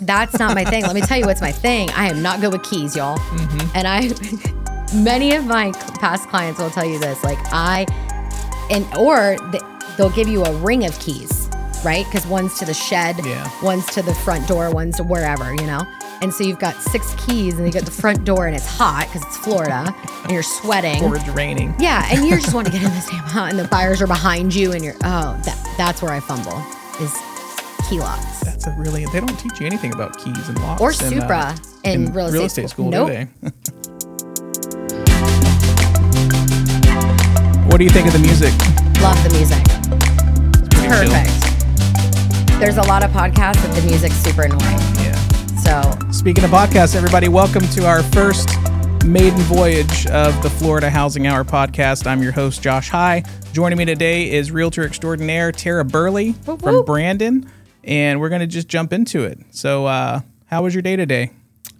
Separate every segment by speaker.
Speaker 1: That's not my thing. Let me tell you what's my thing. I am not good with keys, y'all. Mm-hmm. And I, many of my past clients will tell you this. Like I, and or they'll give you a ring of keys, right? Because one's to the shed,
Speaker 2: Yeah.
Speaker 1: one's to the front door, one's to wherever, you know. And so you've got six keys, and you got the front door, and it's hot because it's Florida, and you're sweating.
Speaker 2: Or it's raining.
Speaker 1: Yeah, and you just want to get in this damn house, and the buyers are behind you, and you're oh, that that's where I fumble is key locks
Speaker 2: That's a really. They don't teach you anything about keys and locks
Speaker 1: or
Speaker 2: in, uh,
Speaker 1: Supra in, real estate,
Speaker 2: estate school,
Speaker 1: Nope.
Speaker 2: do they? what do you think of the music?
Speaker 1: Love the music.
Speaker 2: Pretty chill.
Speaker 1: Perfect. There's a lot of podcasts that the music's super annoying.
Speaker 2: Yeah.
Speaker 1: So
Speaker 2: Speaking of podcasts, everybody, welcome to our first maiden voyage of the Florida Housing Hour podcast. I'm your host, Josh High. Joining me today is realtor extraordinaire Tara Burley
Speaker 1: Whoop,
Speaker 2: from. Brandon, and we're going to just jump into it. So, uh, how was your day today?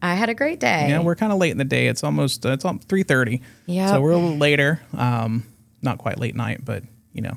Speaker 1: I had a great day.
Speaker 2: Yeah, we're kind of late in the day. It's almost uh, it's three thirty.
Speaker 1: Yeah,
Speaker 2: So we're a little later. Um, not quite late night, but you know,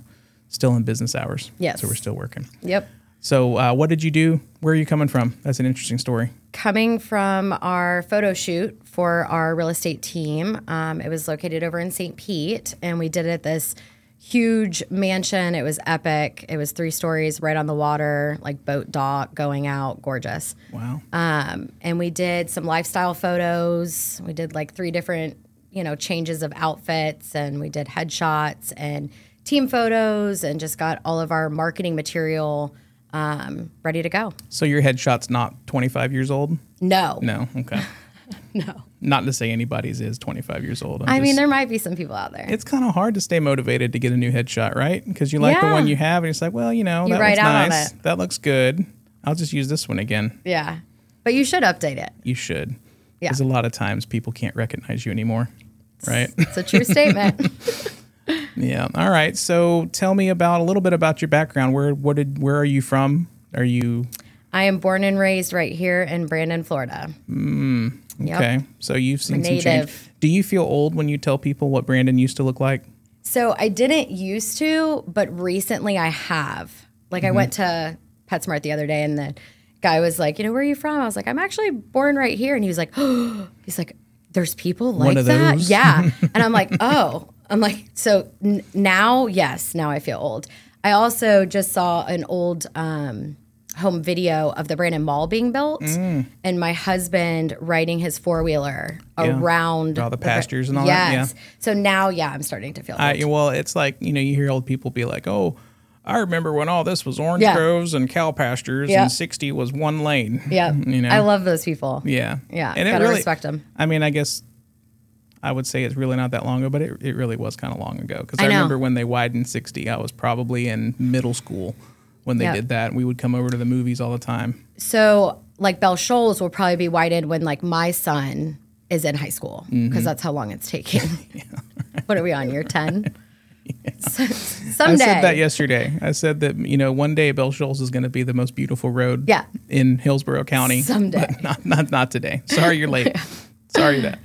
Speaker 2: still in business hours.
Speaker 1: Yes.
Speaker 2: So we're still working.
Speaker 1: Yep.
Speaker 2: So, uh, what did you do? Where are you coming from? That's an interesting story.
Speaker 1: Coming from our photo shoot for our real estate team, um, it was located over in St. Pete, and we did it this huge mansion. It was epic. It was three stories, right on the water, like boat dock going out, gorgeous.
Speaker 2: Wow.
Speaker 1: Um, and we did some lifestyle photos. We did like three different, you know, changes of outfits, and we did headshots and team photos, and just got all of our marketing material um, ready to go.
Speaker 2: So your headshot's not 25 years old?
Speaker 1: No,
Speaker 2: No. Okay.
Speaker 1: no.
Speaker 2: not to say anybody's is 25 years old. I'm
Speaker 1: I mean, there might be some people out there.
Speaker 2: it's kind of hard to stay motivated to get a new headshot, right? Because you like the one you have, and it's like, well, you know,
Speaker 1: You
Speaker 2: that
Speaker 1: write
Speaker 2: looks
Speaker 1: out on
Speaker 2: nice.
Speaker 1: it.
Speaker 2: That looks good. I'll just use this one again.
Speaker 1: yeah, but you should update it.
Speaker 2: You should.
Speaker 1: Yeah.
Speaker 2: Because a lot of times people can't recognize you anymore, right?
Speaker 1: It's a true statement.
Speaker 2: yeah. All right. So tell me about a little bit about your background. Where what did where are you from? Are you
Speaker 1: I am born and raised right here in Brandon, Florida. Hmm. Yep.
Speaker 2: okay? So you've seen some change. Do you feel old when you tell people what Brandon used to look like?
Speaker 1: So I didn't used to, but recently I have. Like
Speaker 2: Mm-hmm.
Speaker 1: I went to PetSmart the other day and the guy was like, you know, where are you from? I was like, I'm actually born right here. And he was like, oh, he's like, there's people like that.
Speaker 2: those?
Speaker 1: Yeah. and I'm like, oh, I'm like, so n- now, yes, now I feel old. I also just saw an old um, home video of the Brandon Mall being built
Speaker 2: Mm.
Speaker 1: and my husband riding his four wheeler
Speaker 2: Yeah.
Speaker 1: around
Speaker 2: All the pastures and all
Speaker 1: yes.
Speaker 2: that, yeah.
Speaker 1: So now, yeah, I'm starting to feel.
Speaker 2: I, well, it's like you know, you hear old people be like, "Oh, I remember when all this was orange
Speaker 1: Yeah.
Speaker 2: groves and cow pastures, and sixty was one lane."
Speaker 1: Yeah.
Speaker 2: you know,
Speaker 1: I love those people.
Speaker 2: yeah,
Speaker 1: Yeah.
Speaker 2: and
Speaker 1: gotta
Speaker 2: really,
Speaker 1: respect them.
Speaker 2: I mean, I guess I would say it's really not that long ago, but it, it really was kind of long ago because I,
Speaker 1: I
Speaker 2: remember when they widened sixty. I was probably in middle school when they
Speaker 1: Yep.
Speaker 2: did that. We would come over to the movies all the time.
Speaker 1: So, like Bell Shoals will probably be widened when like my son is in high school because
Speaker 2: Mm-hmm.
Speaker 1: that's how long it's taking. what are we on year 10? So,
Speaker 2: I said that yesterday. I said that you know one day Bell Shoals is going to be the most beautiful road
Speaker 1: Yeah.
Speaker 2: in Hillsborough County.
Speaker 1: Someday.
Speaker 2: not not not today. Sorry you're late. Sorry that.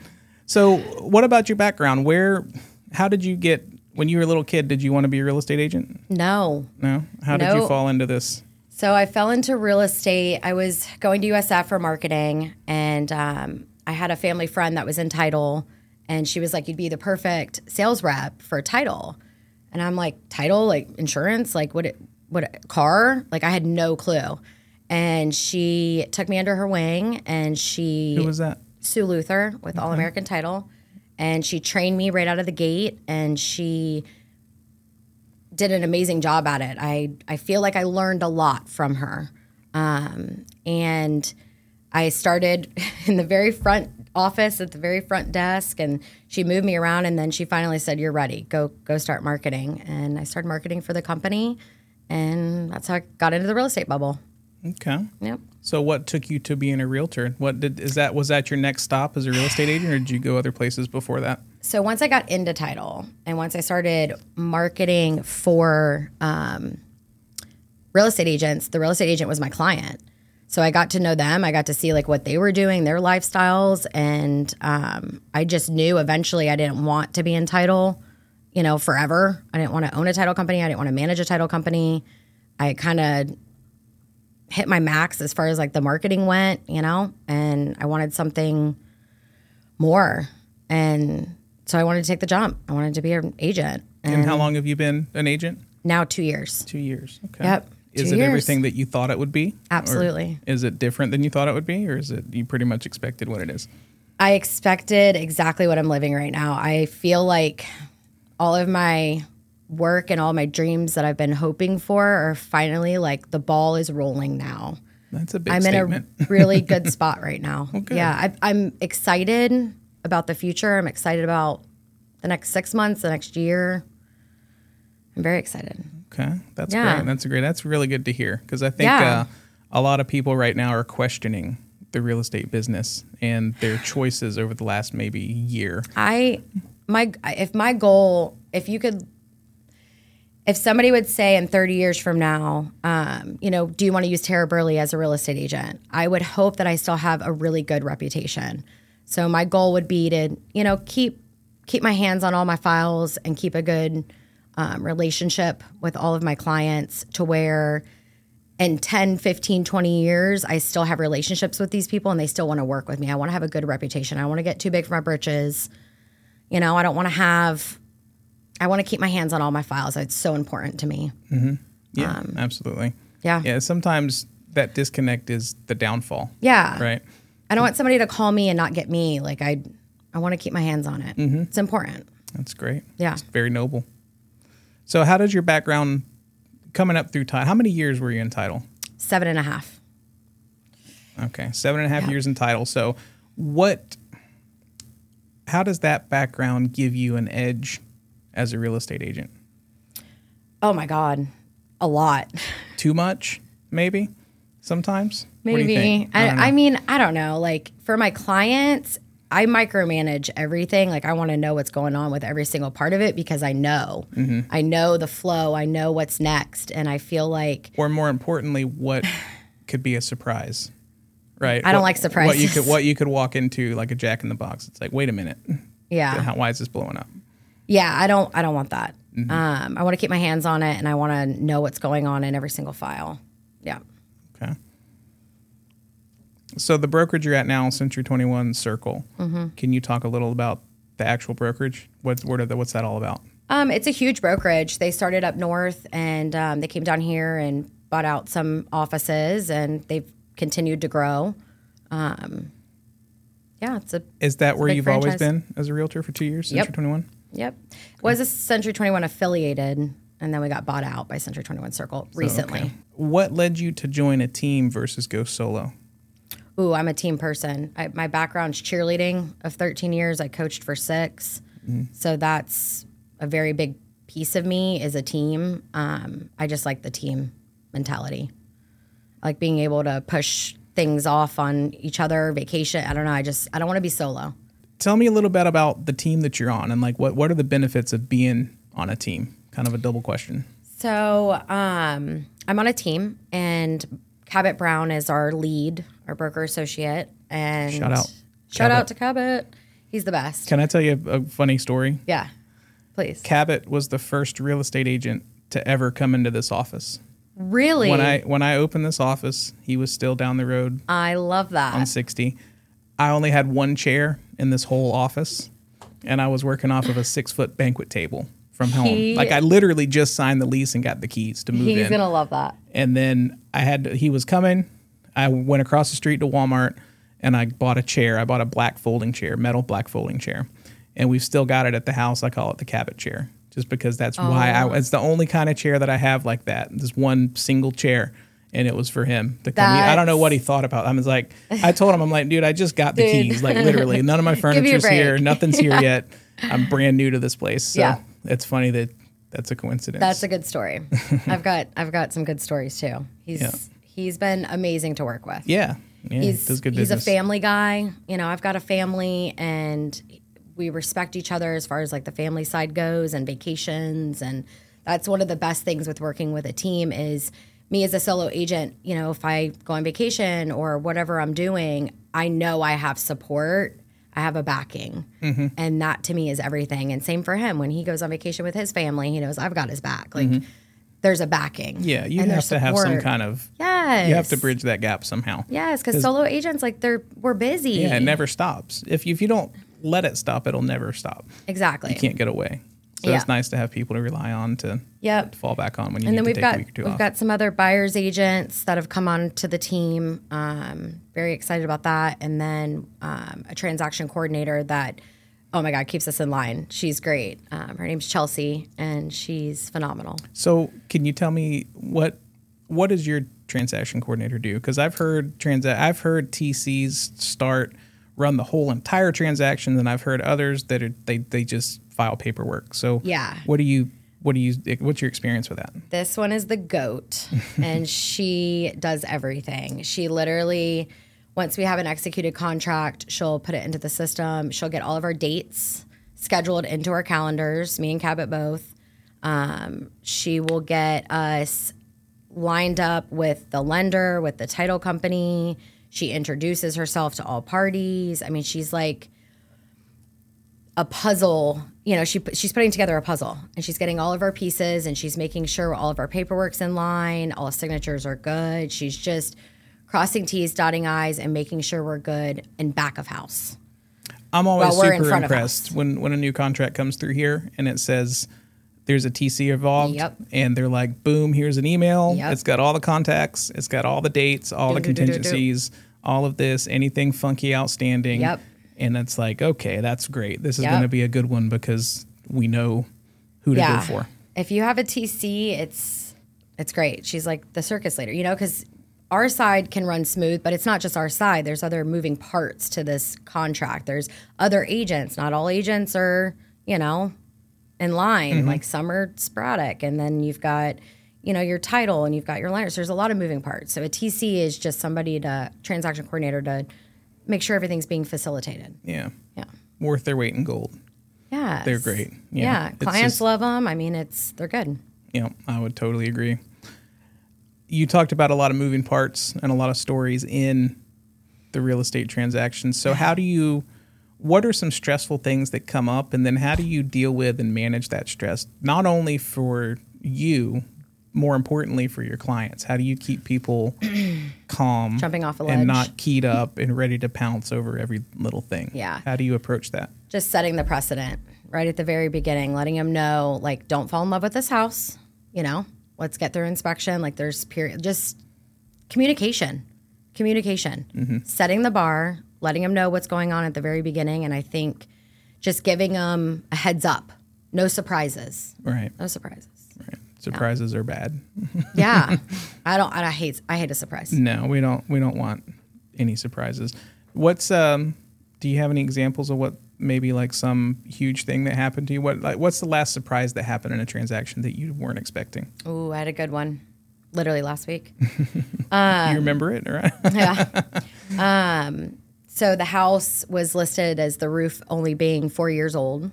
Speaker 2: So what about your background? Where how did you get when you were a little kid? Did you want to be a real estate agent?
Speaker 1: No.
Speaker 2: No. How did you fall into this?
Speaker 1: So I fell into real estate. I was going to USF for marketing, and um, I had a family friend that was in title, and she was like, "You'd be the perfect sales rep for title," and I'm like, "Title, like insurance, like what? It, what car? Like I had no clue." And she took me under her wing, and she
Speaker 2: Who was that?
Speaker 1: Sue Luther with All American Title, and she trained me right out of the gate, and she did an amazing job at it. I I feel like I learned a lot from her, um, and I started in the very front office at the very front desk, and she moved me around, and then she finally said, "You're ready. Go go start marketing." And I started marketing for the company, and that's how I got into the real estate bubble.
Speaker 2: Okay.
Speaker 1: Yep.
Speaker 2: So what took you to being a realtor? What did is that was that your next stop as a real estate agent or did you go other places before that?
Speaker 1: so once I got into title and once I started marketing for um, real estate agents, the real estate agent was my client. So I got to know them. I got to see like what they were doing, their lifestyles, and um, I just knew eventually I didn't want to be in title, you know, forever. I didn't want to own a title company. I didn't want to manage a title company. I kind of hit my max as far as like the marketing went, you know, and I wanted something more. And so I wanted to take the jump. I wanted to be an agent. And,
Speaker 2: And how long have you been an agent?
Speaker 1: now two years.
Speaker 2: Two years. Okay.
Speaker 1: Yep,
Speaker 2: Is it
Speaker 1: years.
Speaker 2: everything that you thought it would be?
Speaker 1: Absolutely.
Speaker 2: is it different than you thought it would be, or is it you pretty much expected what it is?
Speaker 1: I expected exactly what I'm living right now. I feel like all of my work and all my dreams that I've been hoping for are finally like the ball is rolling now.
Speaker 2: That's a big
Speaker 1: I'm
Speaker 2: statement.
Speaker 1: in a really good spot right now.
Speaker 2: good.
Speaker 1: Yeah, I, I'm excited about the future. I'm excited about the next six months, the next year. I'm very excited.
Speaker 2: Okay, that's
Speaker 1: Yeah.
Speaker 2: great. That's great. That's really good to hear because I think
Speaker 1: Yeah.
Speaker 2: uh, a lot of people right now are questioning the real estate business and their choices over the last maybe year.
Speaker 1: I my if my goal if you could if somebody would say in 30 years from now um, you know do you want to use tara burley as a real estate agent? I would hope that i still have a really good reputation. So my goal would be to you know keep keep my hands on all my files and keep a good um, relationship with all of my clients to where in 10 15 20 years i still have relationships with these people and they still want to work with me. I want to have a good reputation. I want to get too big for my britches. You know i don't want to have i want to keep my hands on all my files it's so important to me mm-hmm.
Speaker 2: Yeah, um, absolutely.
Speaker 1: yeah
Speaker 2: Yeah, sometimes that disconnect is the downfall.
Speaker 1: yeah
Speaker 2: Right.
Speaker 1: i don't want somebody to call me and not get me like i i want to keep my hands on it mm-hmm. it's important
Speaker 2: That's great.
Speaker 1: Yeah.
Speaker 2: It's very noble. So, how does your background coming up through title? How many years were you in title?
Speaker 1: seven and a half
Speaker 2: Okay, seven and a half
Speaker 1: Yeah.
Speaker 2: years in title. So, what? How does that background give you an edge as a real estate agent?
Speaker 1: oh my god a lot
Speaker 2: Too much, maybe. Sometimes. What do you
Speaker 1: Maybe.
Speaker 2: think?
Speaker 1: I. I, mean, I don't know. Like for my clients, I micromanage everything. Like I want to know what's going on with every single part of it because I know.
Speaker 2: Mm-hmm.
Speaker 1: I know the flow. I know what's next. And I feel like
Speaker 2: or more importantly, what could be a surprise, right?
Speaker 1: I don't
Speaker 2: What-
Speaker 1: like
Speaker 2: What you could
Speaker 1: surprises.
Speaker 2: what you could walk into like a Jack in the Box. It's like, wait a minute,
Speaker 1: yeah.
Speaker 2: how, why is this blowing up?
Speaker 1: Yeah, I don't I don't want that.
Speaker 2: Mm-hmm.
Speaker 1: Um, I want to keep my hands on it and I want to know what's going on in every single file. Yeah.
Speaker 2: Okay. So the brokerage you're at now, Century Twenty One Circle.
Speaker 1: Mm-hmm.
Speaker 2: Can you talk a little about the actual brokerage? What's what are the, what's that all about?
Speaker 1: Um, it's a huge brokerage. They started up north and um, they came down here and bought out some offices and they've continued to grow. Um, yeah, it's a
Speaker 2: Is that where you've always been as a realtor for two years?
Speaker 1: Yep.
Speaker 2: Century Twenty One.
Speaker 1: Yep. Was a Century 21 affiliated, and then we got bought out by Century 21 Circle recently.
Speaker 2: What led you to join a team versus go solo?
Speaker 1: Ooh, I'm a team person. I, my background's cheerleading of 13 years. I coached for 6 So that's a very big piece of me is a team. Um, I just like the team mentality. I like being able to push things off on each other, vacation. I don't know. I just, I don't want to be solo.
Speaker 2: Tell me a little bit about the team that you're on and like what what are the benefits of being on a team? Kind of a double question.
Speaker 1: So um, I'm on a team, and Cabot Brown is our lead, our broker associate. And
Speaker 2: Shout out.
Speaker 1: shout
Speaker 2: Cabot.
Speaker 1: out to Cabot. He's the best.
Speaker 2: Can I tell you a, a funny story?
Speaker 1: Yeah, please.
Speaker 2: Cabot was the first real estate agent to ever come into this office.
Speaker 1: Really,
Speaker 2: When I when I opened this office, he was still down the road
Speaker 1: I love that.
Speaker 2: on 60. I only had one chair in this whole office, and I was working off of a six foot banquet table from home.
Speaker 1: He-
Speaker 2: like I literally just signed the lease and got the keys to move
Speaker 1: He's
Speaker 2: in.
Speaker 1: gonna love that.
Speaker 2: and then I had he was coming. I went across the street to Walmart and I bought a chair. I bought a black folding chair, metal black folding chair, and we've still got it at the house. I call it the Cabot chair, just because that's why I. Oh. It's the only kind of chair that I have like that. This one single chair. And it was for him to come. I don't know what he thought about. I was like, I told him, I'm like, dude, I just got the
Speaker 1: Dude.
Speaker 2: keys. Like literally, none of my furniture's here. Nothing's here yet. I'm brand new to this place. So
Speaker 1: Yeah.
Speaker 2: it's funny that that's a coincidence.
Speaker 1: That's a good story. I've got I've got some good stories too. He's
Speaker 2: Yeah.
Speaker 1: he's been amazing to work with.
Speaker 2: yeah. Yeah.
Speaker 1: he's
Speaker 2: does good
Speaker 1: he's a family guy. You know, I've got a family, and we respect each other as far as like the family side goes, and vacations, and that's one of the best things with working with a team is me as a solo agent. You know, if I go on vacation or whatever I'm doing, I know I have support. I have a backing,
Speaker 2: Mm-hmm.
Speaker 1: and that to me is everything. And same for him when he goes on vacation with his family. He knows I've got his back. Like
Speaker 2: Mm-hmm.
Speaker 1: there's a backing.
Speaker 2: Yeah, you have to have some kind of.
Speaker 1: Yes.
Speaker 2: You have to bridge that gap somehow.
Speaker 1: Yes, because solo agents like they're we're busy.
Speaker 2: Yeah, it never stops. If you, if you don't let it stop, it'll never stop.
Speaker 1: exactly.
Speaker 2: You can't get away. So it's nice to have people to rely on to
Speaker 1: Yep.
Speaker 2: fall back on when you
Speaker 1: and
Speaker 2: need
Speaker 1: then
Speaker 2: to
Speaker 1: we've
Speaker 2: take
Speaker 1: got
Speaker 2: a week or 2
Speaker 1: we've
Speaker 2: off.
Speaker 1: got some other buyers agents that have come on to the team. Um, very excited about that. And then um, a transaction coordinator that, oh my god, keeps us in line. She's great. Um, her name's Chelsea, and she's phenomenal.
Speaker 2: So, can you tell me what what does your transaction coordinator do? Because I've heard transa- I've heard TCs start run the whole entire transaction, and I've heard others that are they they just file paperwork. So,
Speaker 1: Yeah.
Speaker 2: what do you what do you what's your experience with that?
Speaker 1: This one is the goat, and she does everything. She literally, once we have an executed contract, she'll put it into the system. She'll get all of our dates scheduled into our calendars, me and Cabot both. Um, she will get us lined up with the lender, with the title company. She introduces herself to all parties. I mean, she's like a puzzle. You know, she she's putting together a puzzle, and she's getting all of our pieces, and she's making sure all of our paperwork's in line, all signatures are good. She's just crossing T's, dotting I's, and making sure we're good in back of house.
Speaker 2: I'm always
Speaker 1: in
Speaker 2: super impressed when when a new contract comes through here and it says there's a TC involved.
Speaker 1: Yep.
Speaker 2: And they're like, boom, here's an email.
Speaker 1: Yep.
Speaker 2: It's got all the contacts. It's got all the dates, all the
Speaker 1: Do, do, do, do, do.
Speaker 2: contingencies, all of this, anything funky, outstanding.
Speaker 1: Yep.
Speaker 2: And it's like, okay, that's great. This is
Speaker 1: Yep.
Speaker 2: going to be a good one because we know who to go for.
Speaker 1: If you have a TC, it's it's great. She's like the circus leader, you know, because our side can run smooth, but it's not just our side. There's other moving parts to this contract. There's other agents. Not all agents are, you know, in line.
Speaker 2: Mm-hmm.
Speaker 1: Like some are sporadic, and then you've got, you know, your title and you've got your liners. There's a lot of moving parts. So a TC is just somebody to transaction coordinator to make sure everything's being facilitated.
Speaker 2: Yeah.
Speaker 1: Yeah.
Speaker 2: Worth their weight in gold.
Speaker 1: Yeah.
Speaker 2: They're great. Yeah.
Speaker 1: Yeah. Clients
Speaker 2: just-
Speaker 1: love them. I mean, it's they're good.
Speaker 2: Yeah, I would totally agree. You talked about a lot of moving parts and a lot of stories in the real estate transactions. So, how do you, what are some stressful things that come up? And then, how do you deal with and manage that stress, not only for you, more importantly for your clients? How do you keep people calm,
Speaker 1: Jumping off a ledge, and
Speaker 2: not keyed up and ready to pounce over every little thing?
Speaker 1: Yeah.
Speaker 2: How do you approach that?
Speaker 1: just setting the precedent right at the very beginning, letting them know, like, don't fall in love with this house. You know, let's get through inspection. Like, there's period, just communication, communication, mm-hmm. setting the bar, letting them know what's going on at the very beginning. And I think just giving them a heads up, no surprises,
Speaker 2: Right.
Speaker 1: no surprises.
Speaker 2: Surprises are bad.
Speaker 1: Yeah, I don't. I hate. I hate a surprise.
Speaker 2: No, we don't. We don't want any surprises. What's um? Do you have any examples of what maybe like some huge thing that happened to you? What like what's the last surprise that happened in a transaction that you weren't expecting?
Speaker 1: Oh, I had a good one, literally last week.
Speaker 2: you remember it, right?
Speaker 1: yeah. Um, so the house was listed as the roof only being four years old,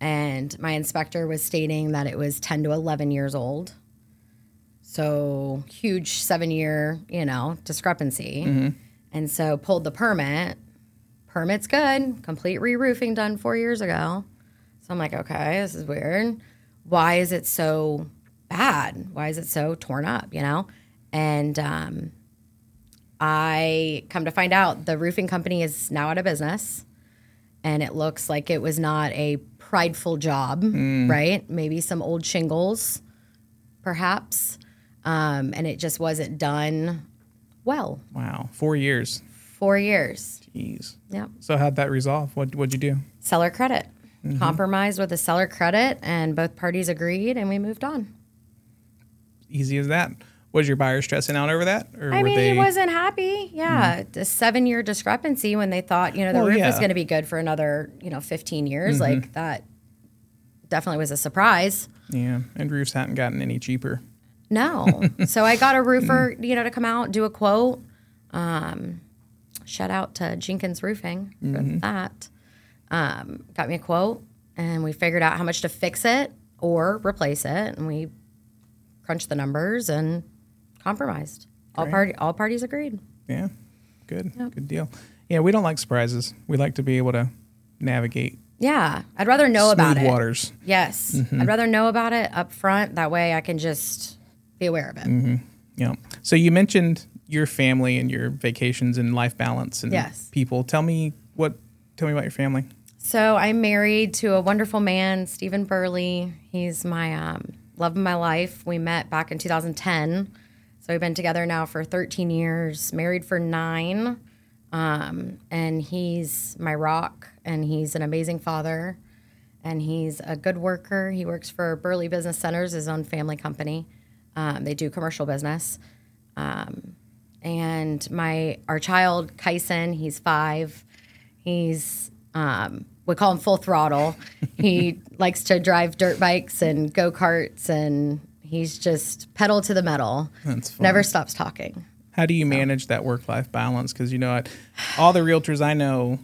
Speaker 1: and my inspector was stating that it was ten to eleven years old. So huge seven year, you know, discrepancy. And so pulled the permit. Permit's good. Complete re-roofing done four years ago. So I'm like, okay, this is weird. Why is it so bad? Why is it so torn up? You know, and um, I come to find out the roofing company is now out of business and it looks like it was not a prideful job, right? Maybe some old shingles, perhaps. Um, and it just wasn't done well.
Speaker 2: wow, four years.
Speaker 1: Four years.
Speaker 2: Jeez.
Speaker 1: Yeah.
Speaker 2: So how'd that resolve? What what'd you do?
Speaker 1: Seller credit. Compromised with a seller credit, and both parties agreed, and we moved on.
Speaker 2: Easy as that. Was your buyer stressing out over that, or
Speaker 1: I mean,
Speaker 2: they?
Speaker 1: he wasn't happy. Yeah, the seven year discrepancy when they thought you know the
Speaker 2: Well,
Speaker 1: roof
Speaker 2: yeah.
Speaker 1: was going to be good for another you know fifteen years. Like that definitely was a surprise.
Speaker 2: yeah, and roofs hadn't gotten any cheaper.
Speaker 1: No, so I got a roofer you know to come out do a quote. Um, shout out to Jenkins Roofing for that. Um, got me a quote, and we figured out how much to fix it or replace it, and we crunched the numbers and compromised. All
Speaker 2: Great.
Speaker 1: party all parties agreed.
Speaker 2: Yeah, good, good deal. Yeah, we don't like surprises. We like to be able to navigate
Speaker 1: Yeah, I'd rather know about it.
Speaker 2: waters.
Speaker 1: Yes, I'd rather know about it up front. That way, I can just be aware of it.
Speaker 2: Yeah. So you mentioned your family and your vacations and life balance and
Speaker 1: Yes.
Speaker 2: people. Tell me what. Tell me about your family.
Speaker 1: So I'm married to a wonderful man, Stephen Burley. He's my um, love of my life. We met back in 2010. So we've been together now for 13 years, married for nine. Um, and he's my rock, and he's an amazing father, and he's a good worker. He works for Burley Business Centers, his own family company. Um, they do commercial business. Um, and my our child Kyson, he's five. He's um, we call him full throttle. he likes to drive dirt bikes and go karts, and he's just pedal to the metal. Never stops talking.
Speaker 2: How do you manage that work life balance? Because you know, I- all the realtors I know,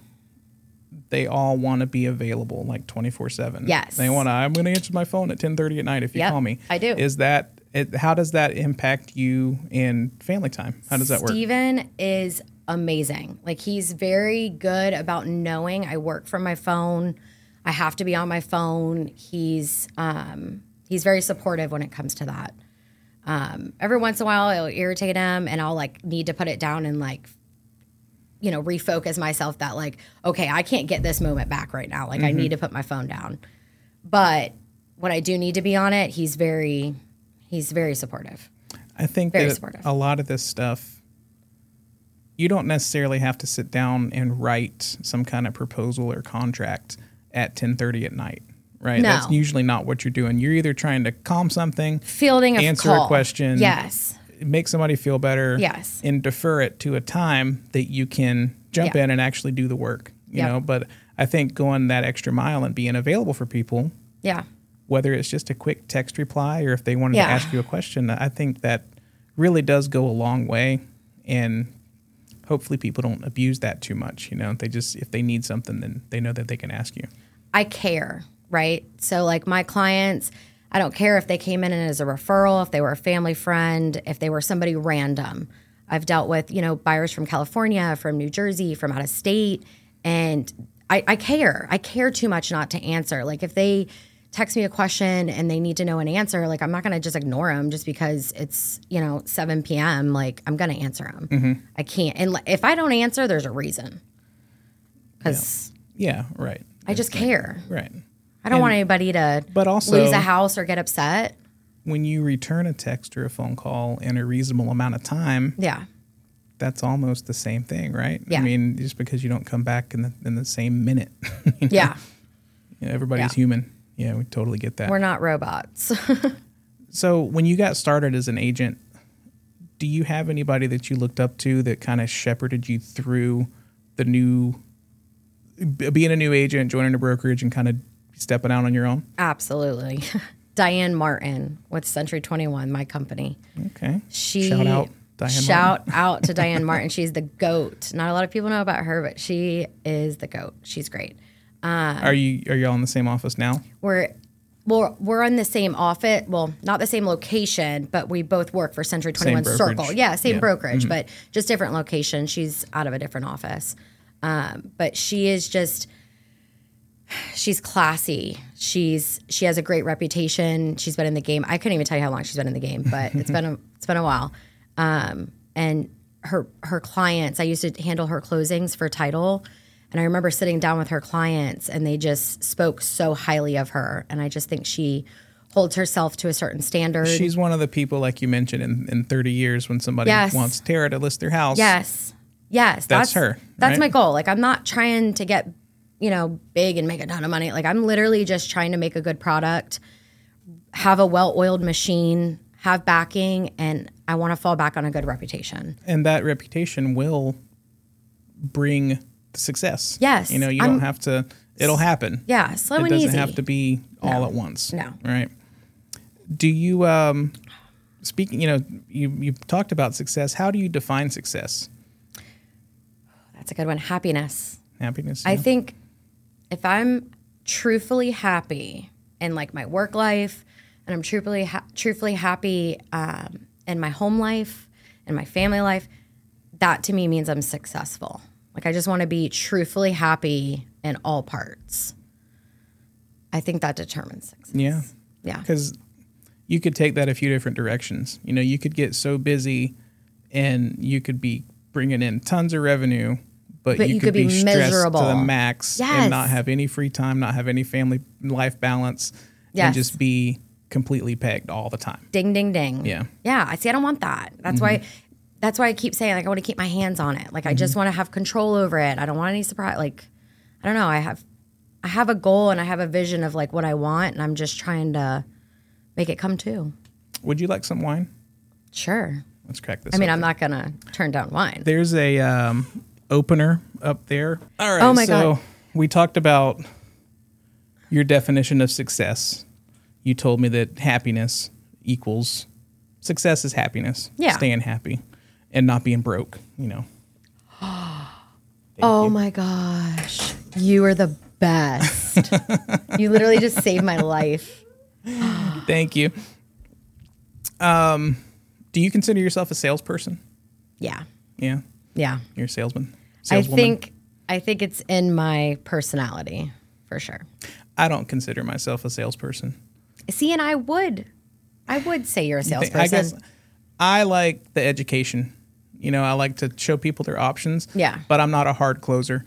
Speaker 2: they all want to be available like twenty four seven.
Speaker 1: Yes.
Speaker 2: they want to. I'm going to answer my phone at ten thirty at night if you
Speaker 1: Yep,
Speaker 2: call me.
Speaker 1: I do.
Speaker 2: Is that? It, how does that impact you in family time? How does that work?
Speaker 1: Steven is amazing. Like he's very good about knowing I work from my phone. I have to be on my phone. He's um, he's very supportive when it comes to that. Um, every once in a while, it'll irritate him, and I'll like need to put it down and like, you know, refocus myself. That like, okay, I can't get this moment back right now. Like, I need to put my phone down. But when I do need to be on it, he's very he's very supportive.
Speaker 2: I think
Speaker 1: Very
Speaker 2: that
Speaker 1: supportive.
Speaker 2: a lot of this stuff, you don't necessarily have to sit down and write some kind of proposal or contract at 10:30 at night, right?
Speaker 1: No.
Speaker 2: That's usually not what you're doing. You're either trying to calm something,
Speaker 1: Fielding a
Speaker 2: Answer a question.
Speaker 1: Yes.
Speaker 2: make somebody feel better,
Speaker 1: Yes.
Speaker 2: and defer it to a time that you can jump
Speaker 1: Yeah.
Speaker 2: in and actually do the work. You
Speaker 1: Yep.
Speaker 2: know, but I think going that extra mile and being available for people,
Speaker 1: Yeah.
Speaker 2: whether it's just a quick text reply or if they wanted
Speaker 1: Yeah.
Speaker 2: to ask you a question, I think that really does go a long way. And hopefully people don't abuse that too much. You know, they just, if they need something, then they know that they can ask you.
Speaker 1: I care, right? So, like my clients, I don't care if they came in as a referral, if they were a family friend, if they were somebody random. I've dealt with, you know, buyers from California, from New Jersey, from out of state, and I, I care. I care too much not to answer. Like if they text me a question and they need to know an answer, like I'm not going to just ignore them just because it's, you know, 7 p.m. Like I'm going to answer them. Mm-hmm. I can't. And if I don't answer, there's a reason. Because
Speaker 2: Yeah, right.
Speaker 1: I just care.
Speaker 2: Right.
Speaker 1: I don't want anybody to
Speaker 2: But also-
Speaker 1: lose a house or get upset.
Speaker 2: When you return a text or a phone call in a reasonable amount of time,
Speaker 1: Yeah.
Speaker 2: that's almost the same thing, right?
Speaker 1: Yeah.
Speaker 2: I mean, just because you don't come back in the, in the same minute, you know,
Speaker 1: Yeah.
Speaker 2: everybody's
Speaker 1: Yeah.
Speaker 2: human. Yeah, we totally get that.
Speaker 1: We're not robots.
Speaker 2: So when you got started as an agent, do you have anybody that you looked up to that kind of shepherded you through the new being a new agent, joining a brokerage and kind of stepping out on your own?
Speaker 1: Absolutely. Diane Martin with Century 21, my company.
Speaker 2: Okay.
Speaker 1: She
Speaker 2: shout out Diane
Speaker 1: shout
Speaker 2: Martin.
Speaker 1: out to Diane Martin. She's the goat. Not a lot of people know about her, but she is the goat. She's great.
Speaker 2: Are you are you all in the same office now?
Speaker 1: We're we're, we're in the same office. Well, not the same location, but we both work for Century 21. Circle. Yeah, same
Speaker 2: Yeah. Mm-hmm.
Speaker 1: brokerage, but just different location. She's out of a different office. Um, but she is just she's classy. She's she has a great reputation. She's been in the game. I couldn't even tell you how long she's been in the game, but it's been a it's been a while. Um, and her her clients, I used to handle her closings for title. And I remember sitting down with her clients and they just spoke so highly of her. And I just think she holds herself to a certain standard.
Speaker 2: She's one of the people like you mentioned in, in 30 years when somebody
Speaker 1: Yes.
Speaker 2: wants Tara to list their house.
Speaker 1: Yes. Yes.
Speaker 2: That's her,
Speaker 1: That's
Speaker 2: right?
Speaker 1: my goal. Like I'm not trying to get, you know, big and make a ton of money. Like I'm literally just trying to make a good product, have a well-oiled machine, have backing, and I want to fall back on a good reputation.
Speaker 2: And that reputation will bring success.
Speaker 1: Yes,
Speaker 2: You know, you
Speaker 1: I'm-
Speaker 2: don't have to it'll happen.
Speaker 1: Yeah, slow
Speaker 2: it
Speaker 1: and
Speaker 2: doesn't have to be all at once.
Speaker 1: No.
Speaker 2: Right. Do you um speaking, you know, you you talked about success. How do you define success?
Speaker 1: That's a good one. Happiness.
Speaker 2: Happiness.
Speaker 1: I think if I'm truthfully happy in like my work life, and I'm truthfully ha- truthfully happy um, in my home life and my family life, that to me means I'm successful. Like I just want to be truthfully happy in all parts. I think that determines success.
Speaker 2: Yeah.
Speaker 1: Yeah.
Speaker 2: Because you could take that a few different directions. You know, you could get so busy and you could be bringing in tons of revenue, but,
Speaker 1: But
Speaker 2: you,
Speaker 1: you
Speaker 2: could,
Speaker 1: could be
Speaker 2: be, stressed to the max
Speaker 1: Yes.
Speaker 2: and not have any free time, not have any family life balance,
Speaker 1: Yes.
Speaker 2: and just be completely pegged all the time.
Speaker 1: Ding ding ding.
Speaker 2: Yeah.
Speaker 1: Yeah. I see I don't want that. That's why that's why I keep saying like I want to keep my hands on it. Like I just want to have control over it. I don't want any surprise like I don't know. I have I have a goal and I have a vision of like what I want and I'm just trying to make it come true.
Speaker 2: Would you like some wine?
Speaker 1: Sure.
Speaker 2: Let's crack this.
Speaker 1: I mean,
Speaker 2: open.
Speaker 1: I'm not gonna turn down wine.
Speaker 2: There's a um, opener up there. All right.
Speaker 1: Oh my
Speaker 2: so
Speaker 1: God.
Speaker 2: we talked about your definition of success. You told me that happiness equals success is happiness.
Speaker 1: Yeah.
Speaker 2: Staying happy and not being broke, you know.
Speaker 1: oh my gosh. You are the best. you literally just saved my life.
Speaker 2: Thank you. Um, do you consider yourself a salesperson?
Speaker 1: Yeah.
Speaker 2: Yeah.
Speaker 1: Yeah.
Speaker 2: You're a salesman.
Speaker 1: I think I think it's in my personality for sure.
Speaker 2: I don't consider myself a salesperson.
Speaker 1: See, and I would, I would say you're a salesperson.
Speaker 2: I guess I like the education. You know, I like to show people their options.
Speaker 1: Yeah.
Speaker 2: But I'm not a hard closer.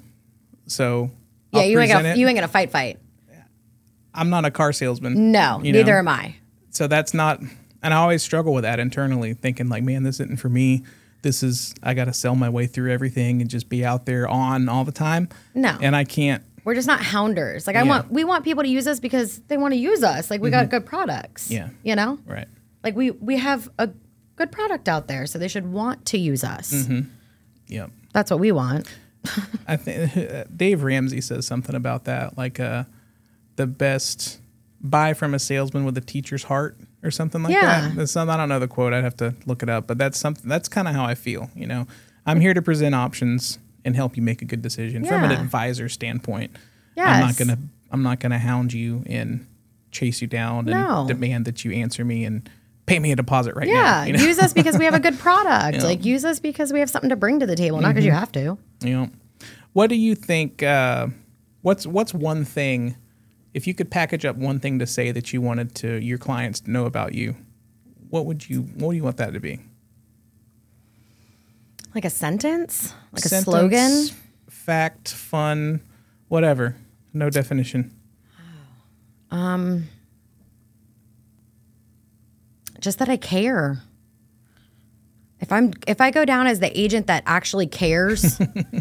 Speaker 2: So
Speaker 1: yeah,
Speaker 2: I'll
Speaker 1: you ain't gonna
Speaker 2: it.
Speaker 1: you ain't gonna fight fight.
Speaker 2: I'm not a car salesman.
Speaker 1: No,
Speaker 2: you
Speaker 1: neither
Speaker 2: know?
Speaker 1: am I.
Speaker 2: So that's not and I always struggle with that internally, thinking like, man, this isn't for me. This is I gotta sell my way through everything and just be out there on all the time.
Speaker 1: No.
Speaker 2: And I can't
Speaker 1: We're just not hounders. Like I
Speaker 2: Yeah. Mm-hmm.
Speaker 1: want, we want people to use us because they want to use us. Like we got good products.
Speaker 2: Yeah.
Speaker 1: you know,
Speaker 2: right.
Speaker 1: like we we have a good product out there, so they should want to use us.
Speaker 2: Mm-hmm. Yep.
Speaker 1: That's what we want.
Speaker 2: I think Dave Ramsey says something about that, like uh, the best buy from a salesman with a teacher's heart or something like
Speaker 1: Yeah.
Speaker 2: that. That's I don't know the quote. I'd have to look it up, but that's something. That's kind of how I feel. You know, I'm here to present options and help you make a good decision from an advisor standpoint. I'm not gonna I'm not gonna hound you and chase you down and demand that you answer me and pay me a deposit right
Speaker 1: Yeah,
Speaker 2: now. You know?
Speaker 1: use us because we have a good product.
Speaker 2: Yeah.
Speaker 1: Like use us because we have something to bring to the table, not because you have to.
Speaker 2: Know, what do you think? Uh, what's what's one thing? If you could package up one thing to say that you wanted to your clients to know about you, what would you? What do you want that to be?
Speaker 1: Like a sentence, like
Speaker 2: Sentence,
Speaker 1: a slogan.
Speaker 2: fact, fun, whatever. No definition.
Speaker 1: Um, just that I care. If I'm if I go down as the agent that actually cares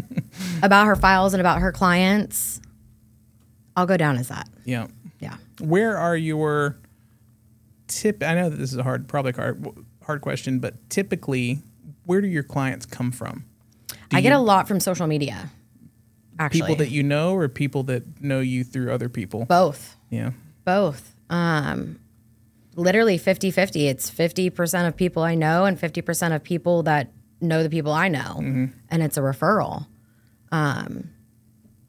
Speaker 1: about her files and about her clients, I'll go down as that.
Speaker 2: Yeah.
Speaker 1: Yeah.
Speaker 2: Where are your tip? I know that this is a hard, probably hard, hard question, but typically, where do your clients come from? Do
Speaker 1: I get
Speaker 2: you-
Speaker 1: a lot from social media. Actually,
Speaker 2: people that you know or people that know you through other people.
Speaker 1: both.
Speaker 2: Yeah.
Speaker 1: Both. Um literally 50-50. It's 50% of people I know and 50% of people that know the people I know. And it's a referral. Um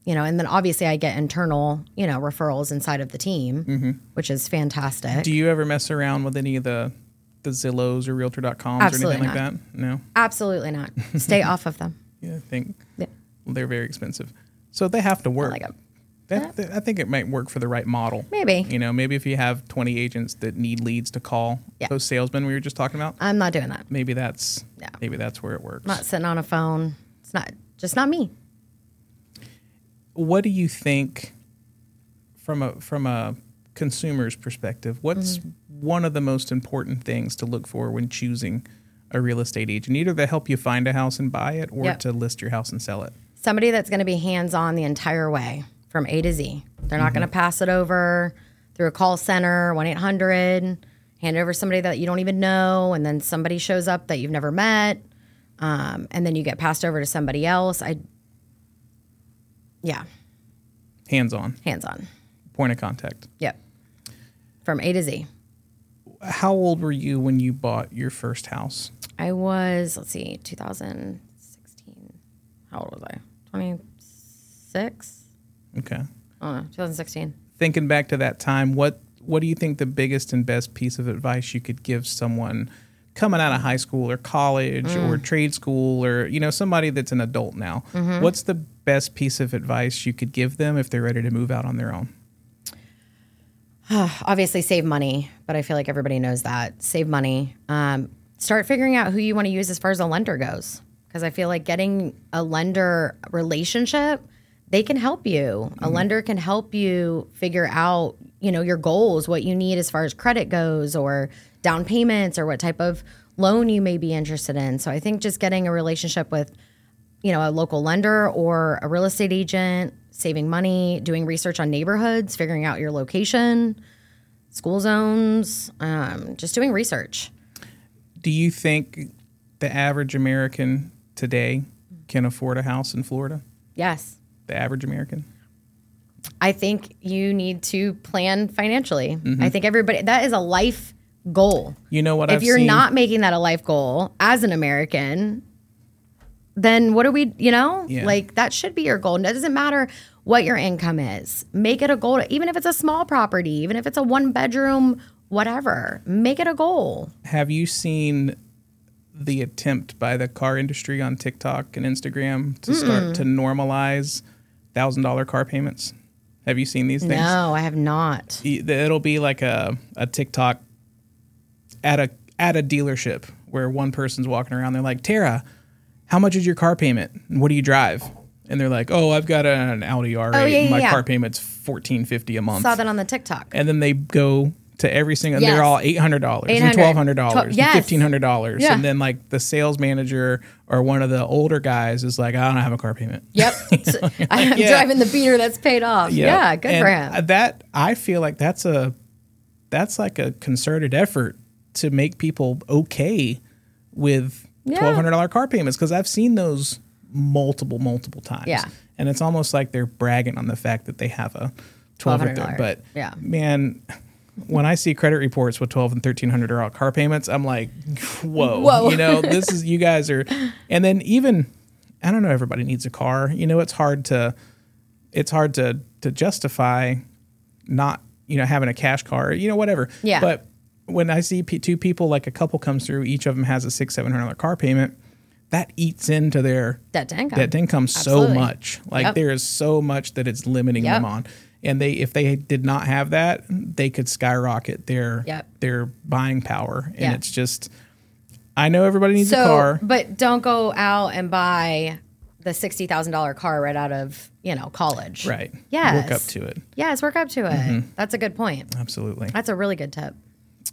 Speaker 1: you know, and then obviously I get internal, you know, referrals inside of the team, mm-hmm. which is fantastic.
Speaker 2: Do you ever mess around with any of the the Zillows or Realtor.coms or
Speaker 1: Absolutely
Speaker 2: anything like that? No.
Speaker 1: Absolutely not. Stay off of them.
Speaker 2: Yeah, I think
Speaker 1: Yeah.
Speaker 2: they're very expensive, so they have to work.
Speaker 1: like 'em.
Speaker 2: That, that- I think it might work for the right model.
Speaker 1: Maybe.
Speaker 2: You know, maybe if you have 20 agents that need leads to call
Speaker 1: Yeah.
Speaker 2: those salesmen we were just talking about,
Speaker 1: I'm not doing that.
Speaker 2: maybe that's
Speaker 1: Yeah.
Speaker 2: maybe that's where it works.
Speaker 1: I'm not sitting on a phone. It's not just not me.
Speaker 2: What do you think from a from a consumer's perspective? What's
Speaker 1: Mm-hmm.
Speaker 2: one of the most important things to look for when choosing a real estate agent, either to help you find a house and buy it, or
Speaker 1: Yep.
Speaker 2: to list your house and sell it?
Speaker 1: Somebody that's going to be hands on the entire way from A to Z. They're not going to pass it over through a call center, 1 800, hand it over somebody that you don't even know, and then somebody shows up that you've never met, um, and then you get passed over to somebody else. I, yeah,
Speaker 2: Hands on,
Speaker 1: hands on.
Speaker 2: point of contact.
Speaker 1: Yep. From A to Z.
Speaker 2: How old were you when you bought your first house?
Speaker 1: I was, let's see, 2016. How old was I? 26?
Speaker 2: Okay.
Speaker 1: I don't know, 2016.
Speaker 2: Thinking back to that time, what what do you think the biggest and best piece of advice you could give someone coming out of high school or college or
Speaker 1: Mm.
Speaker 2: trade school or you know somebody that's an adult now?
Speaker 1: Mm-hmm.
Speaker 2: What's the best piece of advice you could give them if they're ready to move out on their own?
Speaker 1: obviously save money, but I feel like everybody knows that. Save money. Um, start figuring out who you want to use as far as a lender goes. Because I feel like getting a lender relationship, they can help you. A lender can help you figure out, you know, your goals, what you need as far as credit goes, or down payments, or what type of loan you may be interested in. So I think just getting a relationship with, you know, a local lender or a real estate agent, saving money, doing research on neighborhoods, figuring out your location, school zones, um, just doing research.
Speaker 2: Do you think the average American today can afford a house in Florida?
Speaker 1: Yes.
Speaker 2: The average American?
Speaker 1: I think you need to plan financially.
Speaker 2: Mm-hmm.
Speaker 1: I think everybody that is a life goal.
Speaker 2: You know what
Speaker 1: if
Speaker 2: I've
Speaker 1: you're
Speaker 2: seen?
Speaker 1: not making that a life goal as an American, then what are we, you know?
Speaker 2: Yeah.
Speaker 1: Like that should be your goal. And it doesn't matter what your income is. Make it a goal, even if it's a small property, even if it's a one bedroom, whatever. Make it a goal.
Speaker 2: Have you seen the attempt by the car industry on TikTok and Instagram to start to normalize thousand dollar car payments? Have you seen these things?
Speaker 1: No, I have not.
Speaker 2: It'll be like a, a TikTok at a at a dealership where one person's walking around. They're like, Tara, how much is your car payment? What do you drive? And they're like, Oh, I've got an Audi R8.
Speaker 1: Oh, yeah, yeah,
Speaker 2: my
Speaker 1: yeah.
Speaker 2: car payment's fourteen fifty a month.
Speaker 1: Saw that on the TikTok.
Speaker 2: and then they go to every single.
Speaker 1: Yes.
Speaker 2: They're all eight hundred dollars and twelve hundred dollars, and fifteen hundred dollars, and then like the sales manager or one of the older guys is like, I don't have a car payment.
Speaker 1: Yep. I'm
Speaker 2: Yeah.
Speaker 1: driving the beater that's paid off. Yeah, good
Speaker 2: And
Speaker 1: for him.
Speaker 2: That I feel like that's a that's like a concerted effort to make people okay with. Twelve hundred dollar car payments because I've seen those multiple multiple times.
Speaker 1: Yeah.
Speaker 2: and it's almost like they're bragging on the fact that they have a twelve or
Speaker 1: $1,200.
Speaker 2: thir- But
Speaker 1: Yeah.
Speaker 2: man. When I see credit reports with twelve and thirteen hundred dollar car payments, I'm like, whoa,
Speaker 1: Whoa.
Speaker 2: you know, this is you guys are, and then even, I don't know, everybody needs a car. You know, it's hard to, it's hard to to justify not you know having a cash car you know whatever
Speaker 1: Yeah.
Speaker 2: but when i see p- two people like a couple comes through each of them has a six seven hundred dollar car payment that eats into their
Speaker 1: Debt to income.
Speaker 2: debt to income so
Speaker 1: Absolutely.
Speaker 2: much like
Speaker 1: Yep.
Speaker 2: there is so much that it's limiting
Speaker 1: Yep.
Speaker 2: them on and they if they did not have that they could skyrocket their
Speaker 1: Yep.
Speaker 2: their buying power and
Speaker 1: Yeah.
Speaker 2: it's just i know everybody needs
Speaker 1: so,
Speaker 2: a car
Speaker 1: but don't go out and buy the sixty thousand dollar car right out of you know college.
Speaker 2: right
Speaker 1: Yes.
Speaker 2: work up to it
Speaker 1: Yes, work up to it.
Speaker 2: Mm-hmm.
Speaker 1: That's a good point.
Speaker 2: absolutely
Speaker 1: That's a really good tip.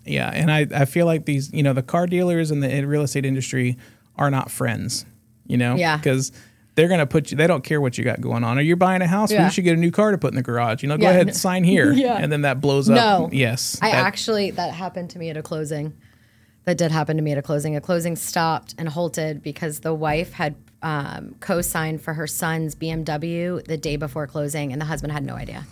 Speaker 2: Yeah, and I, I feel like these, you know, the car dealers and the real estate industry are not friends, you know?
Speaker 1: Yeah.
Speaker 2: Because they're going to put you, they don't care what you got going on. Or you're buying a house? Well, you should get a new car to put in the garage. You know, go
Speaker 1: Yeah.
Speaker 2: ahead, sign here.
Speaker 1: Yeah.
Speaker 2: And then that blows up.
Speaker 1: No.
Speaker 2: Yes.
Speaker 1: I
Speaker 2: that-
Speaker 1: actually that happened to me at a closing. That did happen to me at a closing. A closing stopped and halted because the wife had um, co-signed for her son's BMW the day before closing, and the husband had no idea.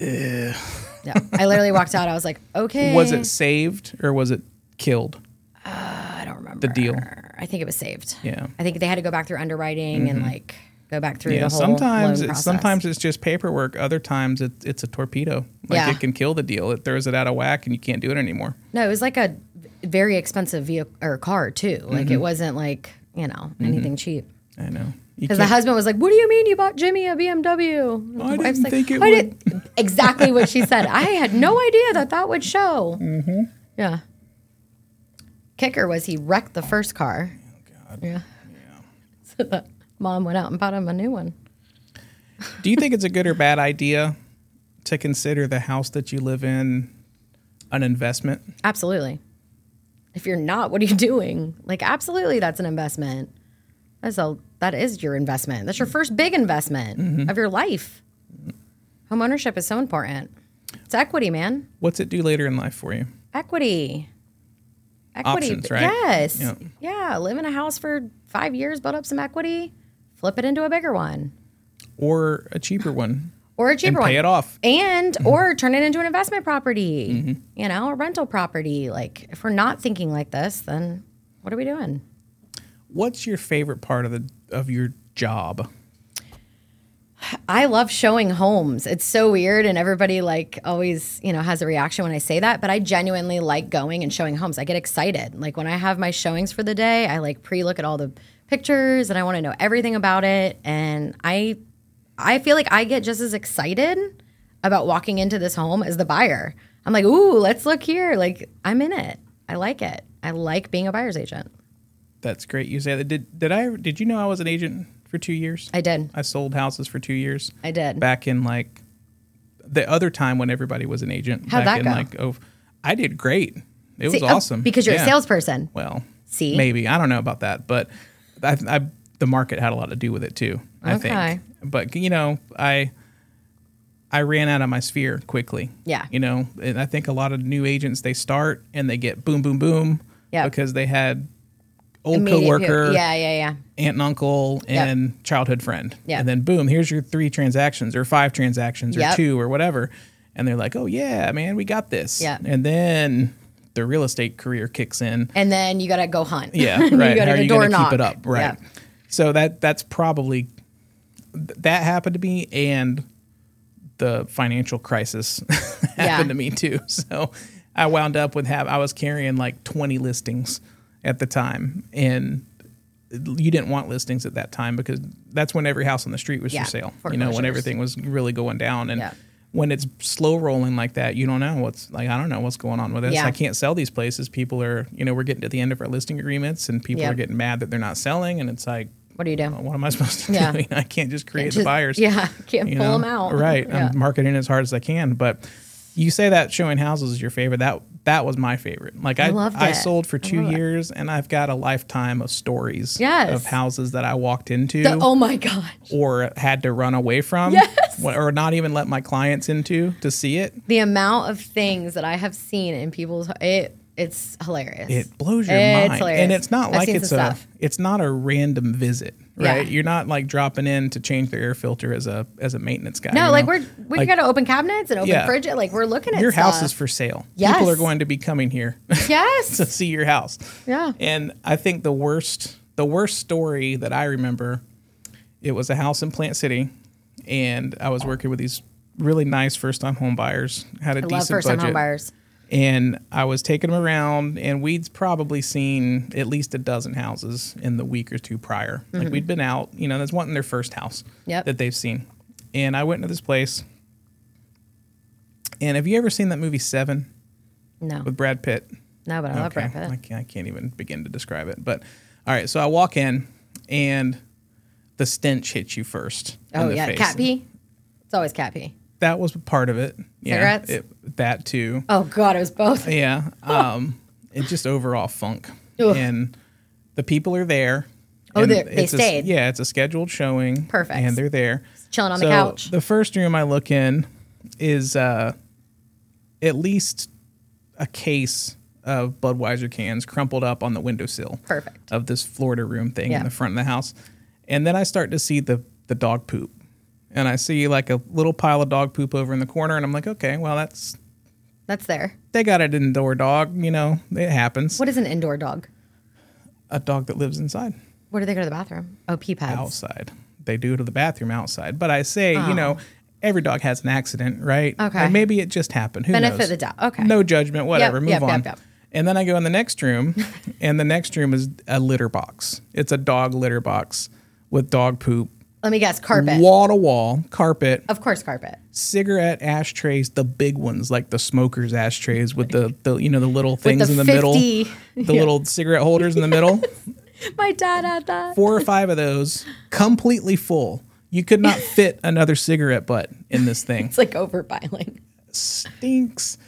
Speaker 1: Yeah. I literally walked out. I was like, okay.
Speaker 2: Was it saved or was it killed?
Speaker 1: I don't remember
Speaker 2: the deal?
Speaker 1: I think it was saved.
Speaker 2: Yeah. Mm-hmm.
Speaker 1: I think they had to go back through underwriting and like go back through
Speaker 2: Yeah.
Speaker 1: the whole
Speaker 2: Sometimes, it's, sometimes it's just paperwork. Other times it, it's a torpedo. Like
Speaker 1: Yeah.
Speaker 2: it can kill the deal. It throws it out of whack and you can't do it anymore.
Speaker 1: No, it was like a very expensive vehicle or car too. Like
Speaker 2: Mm-hmm.
Speaker 1: it wasn't like you know anything cheap.
Speaker 2: I know.
Speaker 1: Because the husband was like, "What do you mean you bought Jimmy a BMW?"
Speaker 2: I didn't think it
Speaker 1: "I
Speaker 2: would."
Speaker 1: did-" exactly what she said. I had no idea that that would show.
Speaker 2: Mm-hmm.
Speaker 1: Yeah. Kicker was he wrecked the first car.
Speaker 2: God.
Speaker 1: Yeah. So the mom went out and bought him a new one.
Speaker 2: Do you think it's a good or bad idea to consider the house that you live in an investment?
Speaker 1: Absolutely. If you're not, what are you doing? Like, absolutely, that's an investment. That's a that is your investment. That's your first big investment
Speaker 2: Mm-hmm.
Speaker 1: of your life. Home ownership is so important. It's equity, man.
Speaker 2: What's it do later in life for you?
Speaker 1: Equity. Equity.
Speaker 2: Options, right?
Speaker 1: Yes.
Speaker 2: Yeah.
Speaker 1: Yeah. Live in a house for five years, build up some equity, flip it into a bigger one
Speaker 2: Or a cheaper one
Speaker 1: or a cheaper
Speaker 2: pay
Speaker 1: one.
Speaker 2: Pay it off?
Speaker 1: and or turn it into an investment property
Speaker 2: Mm-hmm.
Speaker 1: you know a rental property like if we're not thinking like this then what are we doing
Speaker 2: What's your favorite part of the of your job?
Speaker 1: i love showing homes it's so weird and everybody like always you know has a reaction when i say that but i genuinely like going and showing homes i get excited like when i have my showings for the day i like pre-look at all the pictures and i want to know everything about it and i i feel like i get just as excited about walking into this home as the buyer. I'm like, ooh, let's look here. Like, I'm in it. I like it. I like being a buyer's agent.
Speaker 2: That's great. You say that. Did did I? Did you know I was an agent for two years?
Speaker 1: I did.
Speaker 2: I sold houses for two years.
Speaker 1: I did.
Speaker 2: Back in like the other time when everybody was an agent.
Speaker 1: How'd
Speaker 2: back
Speaker 1: that
Speaker 2: in
Speaker 1: go?
Speaker 2: like oh, I did great. It was
Speaker 1: See, oh,
Speaker 2: awesome
Speaker 1: because you're
Speaker 2: Yeah.
Speaker 1: a salesperson.
Speaker 2: Well,
Speaker 1: See?
Speaker 2: maybe I don't know about that, but I, I the market had a lot to do with it too. I
Speaker 1: Okay.
Speaker 2: think, but you know, I I ran out of my sphere quickly.
Speaker 1: Yeah.
Speaker 2: you know, and I think a lot of new agents they start and they get boom, boom, boom.
Speaker 1: Yeah.
Speaker 2: because they had old
Speaker 1: Immediate
Speaker 2: coworker,
Speaker 1: people- Yeah, yeah, yeah.
Speaker 2: aunt and uncle,
Speaker 1: Yep.
Speaker 2: and childhood friend.
Speaker 1: Yep.
Speaker 2: and then boom, here's your three transactions or five transactions or
Speaker 1: Yep.
Speaker 2: two or whatever, and they're like, oh yeah, man, we got this.
Speaker 1: Yep.
Speaker 2: and then the real estate career kicks in.
Speaker 1: And then you got to go hunt.
Speaker 2: Yeah,
Speaker 1: you
Speaker 2: right.
Speaker 1: got to
Speaker 2: you
Speaker 1: door knock.
Speaker 2: keep it up? Right.
Speaker 1: Yeah.
Speaker 2: So that that's probably that happened to me, and the financial crisis happened
Speaker 1: Yeah.
Speaker 2: to me too. So I wound up with have I was carrying like twenty listings at the time, and you didn't want listings at that time because that's when every house on the street was
Speaker 1: Yeah,
Speaker 2: for sale. You know, when everything was really going down, and
Speaker 1: Yeah.
Speaker 2: when it's slow rolling like that, you don't know what's like. I don't know what's going on with this.
Speaker 1: Yeah.
Speaker 2: I can't sell these places. People are, you know, we're getting to the end of our listing agreements, and people are getting mad that they're not selling, and it's like,
Speaker 1: What do you do?
Speaker 2: what am I supposed to
Speaker 1: Yeah.
Speaker 2: do? I can't just create the
Speaker 1: Just-
Speaker 2: buyers.
Speaker 1: Yeah, can't
Speaker 2: you
Speaker 1: pull
Speaker 2: know?
Speaker 1: them out.
Speaker 2: Right.
Speaker 1: Yeah.
Speaker 2: I'm marketing as hard as I can, but you say that showing houses is your favorite. That that was my favorite. Like I,
Speaker 1: loved
Speaker 2: I sold for two
Speaker 1: love it.
Speaker 2: years, and I've got a lifetime of stories
Speaker 1: Yes.
Speaker 2: of houses that I walked into
Speaker 1: The- oh my gosh.
Speaker 2: or had to run away from,
Speaker 1: Yes.
Speaker 2: or not even let my clients into to see it.
Speaker 1: The amount of things that I have seen in people's it it's hilarious.
Speaker 2: It blows your
Speaker 1: It's
Speaker 2: mind,
Speaker 1: hilarious.
Speaker 2: and it's not
Speaker 1: I've
Speaker 2: like it's a
Speaker 1: stuff.
Speaker 2: it's not a random visit,
Speaker 1: Yeah.
Speaker 2: right? You're not like dropping in to change the air filter as a as a maintenance guy.
Speaker 1: no, like
Speaker 2: know?
Speaker 1: we're we
Speaker 2: Like,
Speaker 1: got to open cabinets and open
Speaker 2: Yeah.
Speaker 1: fridge. Like we're looking at
Speaker 2: your house is for sale.
Speaker 1: Yes.
Speaker 2: People are going to be coming here
Speaker 1: Yes.
Speaker 2: to see your house.
Speaker 1: Yeah.
Speaker 2: And I think the worst the worst story that I remember, it was a house in Plant City, and I was working with these really nice first time home buyers. Had a
Speaker 1: I
Speaker 2: decent
Speaker 1: love first time
Speaker 2: budget.
Speaker 1: home buyers.
Speaker 2: And I was taking them around, and we'd probably seen at least a dozen houses in the week or two prior. Like we'd been out, you know, that's wanting their first house
Speaker 1: Mm-hmm. Yep.
Speaker 2: that they've seen. And I went into this place, and have you ever seen that movie Seven
Speaker 1: No,
Speaker 2: with Brad Pitt?
Speaker 1: no, but I love Brad
Speaker 2: I
Speaker 1: Pitt.
Speaker 2: can't, I can't even begin to describe it. But all right, so I walk in, and the stench hits you first. in
Speaker 1: Oh yeah,
Speaker 2: face.
Speaker 1: cat pee. It's always cat pee.
Speaker 2: That was part of it. Yeah,
Speaker 1: Cigarettes?
Speaker 2: it- that too.
Speaker 1: Oh god, it was both.
Speaker 2: Yeah. Um, it's just overall funk.
Speaker 1: Ugh.
Speaker 2: And the people are there.
Speaker 1: Oh,
Speaker 2: and
Speaker 1: they
Speaker 2: it's a-
Speaker 1: stayed.
Speaker 2: yeah, it's a scheduled showing.
Speaker 1: Perfect.
Speaker 2: And they're there.
Speaker 1: Chilling on the
Speaker 2: So
Speaker 1: couch.
Speaker 2: The first room I look in is uh, at least a case of Budweiser cans crumpled up on the windowsill
Speaker 1: Perfect.
Speaker 2: of this Florida room thing
Speaker 1: Yeah.
Speaker 2: in the front of the house. And then I start to see the the dog poop. And I see like a little pile of dog poop over in the corner and I'm like, okay, well that's
Speaker 1: That's there.
Speaker 2: they got an indoor dog, you know, it happens.
Speaker 1: What is an indoor dog?
Speaker 2: A dog that lives inside,
Speaker 1: Where do they go to the bathroom? Oh, pee pads.
Speaker 2: outside. They do to the bathroom outside. But I say, you know, oh. every dog has an accident, right?
Speaker 1: Oh. Okay.
Speaker 2: Or maybe it just happened. Who
Speaker 1: Benefit
Speaker 2: knows?
Speaker 1: the doubt. Okay.
Speaker 2: No judgment, whatever.
Speaker 1: Yep,
Speaker 2: Move
Speaker 1: yep,
Speaker 2: on.
Speaker 1: yep.
Speaker 2: And then I go in the next room, and the next room is a litter box. It's a dog litter box with dog poop,
Speaker 1: Let me guess. Carpet.
Speaker 2: wall to wall, carpet,
Speaker 1: Of course, carpet.
Speaker 2: cigarette ashtrays, the big ones like the smokers ashtrays with the, the you know the little things
Speaker 1: the
Speaker 2: in the middle,
Speaker 1: 50
Speaker 2: the little cigarette holders in the middle.
Speaker 1: My dad had that.
Speaker 2: Four or five of those, completely full. You could not fit another cigarette butt in this thing.
Speaker 1: It's like overbiling.
Speaker 2: Stinks.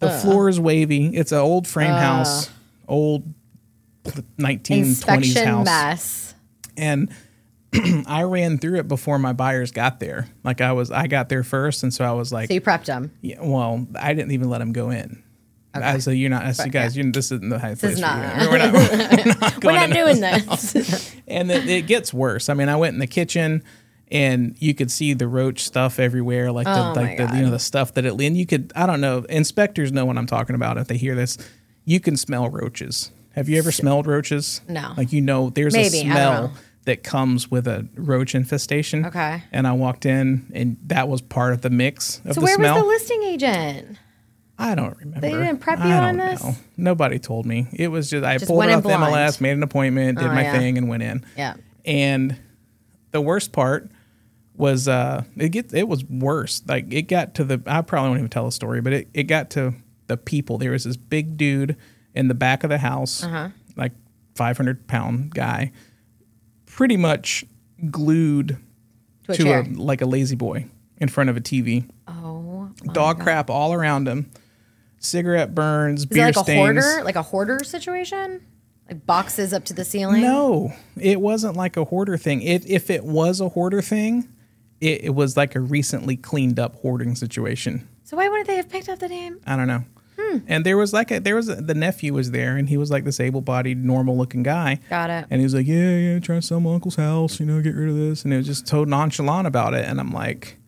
Speaker 2: The floor is wavy. It's an old frame house, old 1920s
Speaker 1: Inspection
Speaker 2: house.
Speaker 1: mess.
Speaker 2: and I ran through it before my buyers got there. Like I was, I got there first, and so I was like,
Speaker 1: So you prepped them.
Speaker 2: yeah, well, I didn't even let them go in. I said, you're not, I said, guys, you this isn't the high place
Speaker 1: is not-.
Speaker 2: We're not, we're not
Speaker 1: We're not doing this.
Speaker 2: and it, it gets worse. I mean, I went in the kitchen and you could see the roach stuff everywhere, like the
Speaker 1: Oh
Speaker 2: like the you know the stuff that it and you could I don't know. Inspectors know what I'm talking about if they hear this. You can smell roaches. Have you ever smelled roaches?
Speaker 1: No.
Speaker 2: Like you know, there's
Speaker 1: Maybe, I
Speaker 2: a smell. That comes with a roach infestation.
Speaker 1: Okay.
Speaker 2: And I walked in, and that was part of the mix of
Speaker 1: so
Speaker 2: the
Speaker 1: where
Speaker 2: smell.
Speaker 1: was the listing agent?
Speaker 2: I don't remember.
Speaker 1: They didn't prep you
Speaker 2: I
Speaker 1: on this?
Speaker 2: know. Nobody told me. It was just I
Speaker 1: Just
Speaker 2: pulled it off the. MLS, made an appointment, did
Speaker 1: Oh,
Speaker 2: my
Speaker 1: yeah.
Speaker 2: thing, and went in.
Speaker 1: Yeah.
Speaker 2: And the worst part was uh it get it was worse. Like it got to the I probably won't even tell a story, but it, it got to the people. There was this big dude in the back of the house, like five hundred pound guy, pretty much glued
Speaker 1: To a
Speaker 2: to a like a lazy boy in front of a TV.
Speaker 1: oh,
Speaker 2: Dog
Speaker 1: God.
Speaker 2: crap all around him. Cigarette burns,
Speaker 1: Is
Speaker 2: beer
Speaker 1: like a hoarder, like a hoarder situation? Like boxes up to the ceiling?
Speaker 2: No, it wasn't like a hoarder thing. If if it was a hoarder thing, it, it was like a recently cleaned up hoarding situation.
Speaker 1: So why wouldn't they have picked up the name?
Speaker 2: I don't know.
Speaker 1: Hmm.
Speaker 2: And there was like a there was a, the nephew was there, and he was like this able bodied, normal looking guy.
Speaker 1: Got it.
Speaker 2: And he was like, "Yeah, yeah, trying to sell my uncle's house, you know, get rid of this." And it was just so nonchalant about it. And I'm like,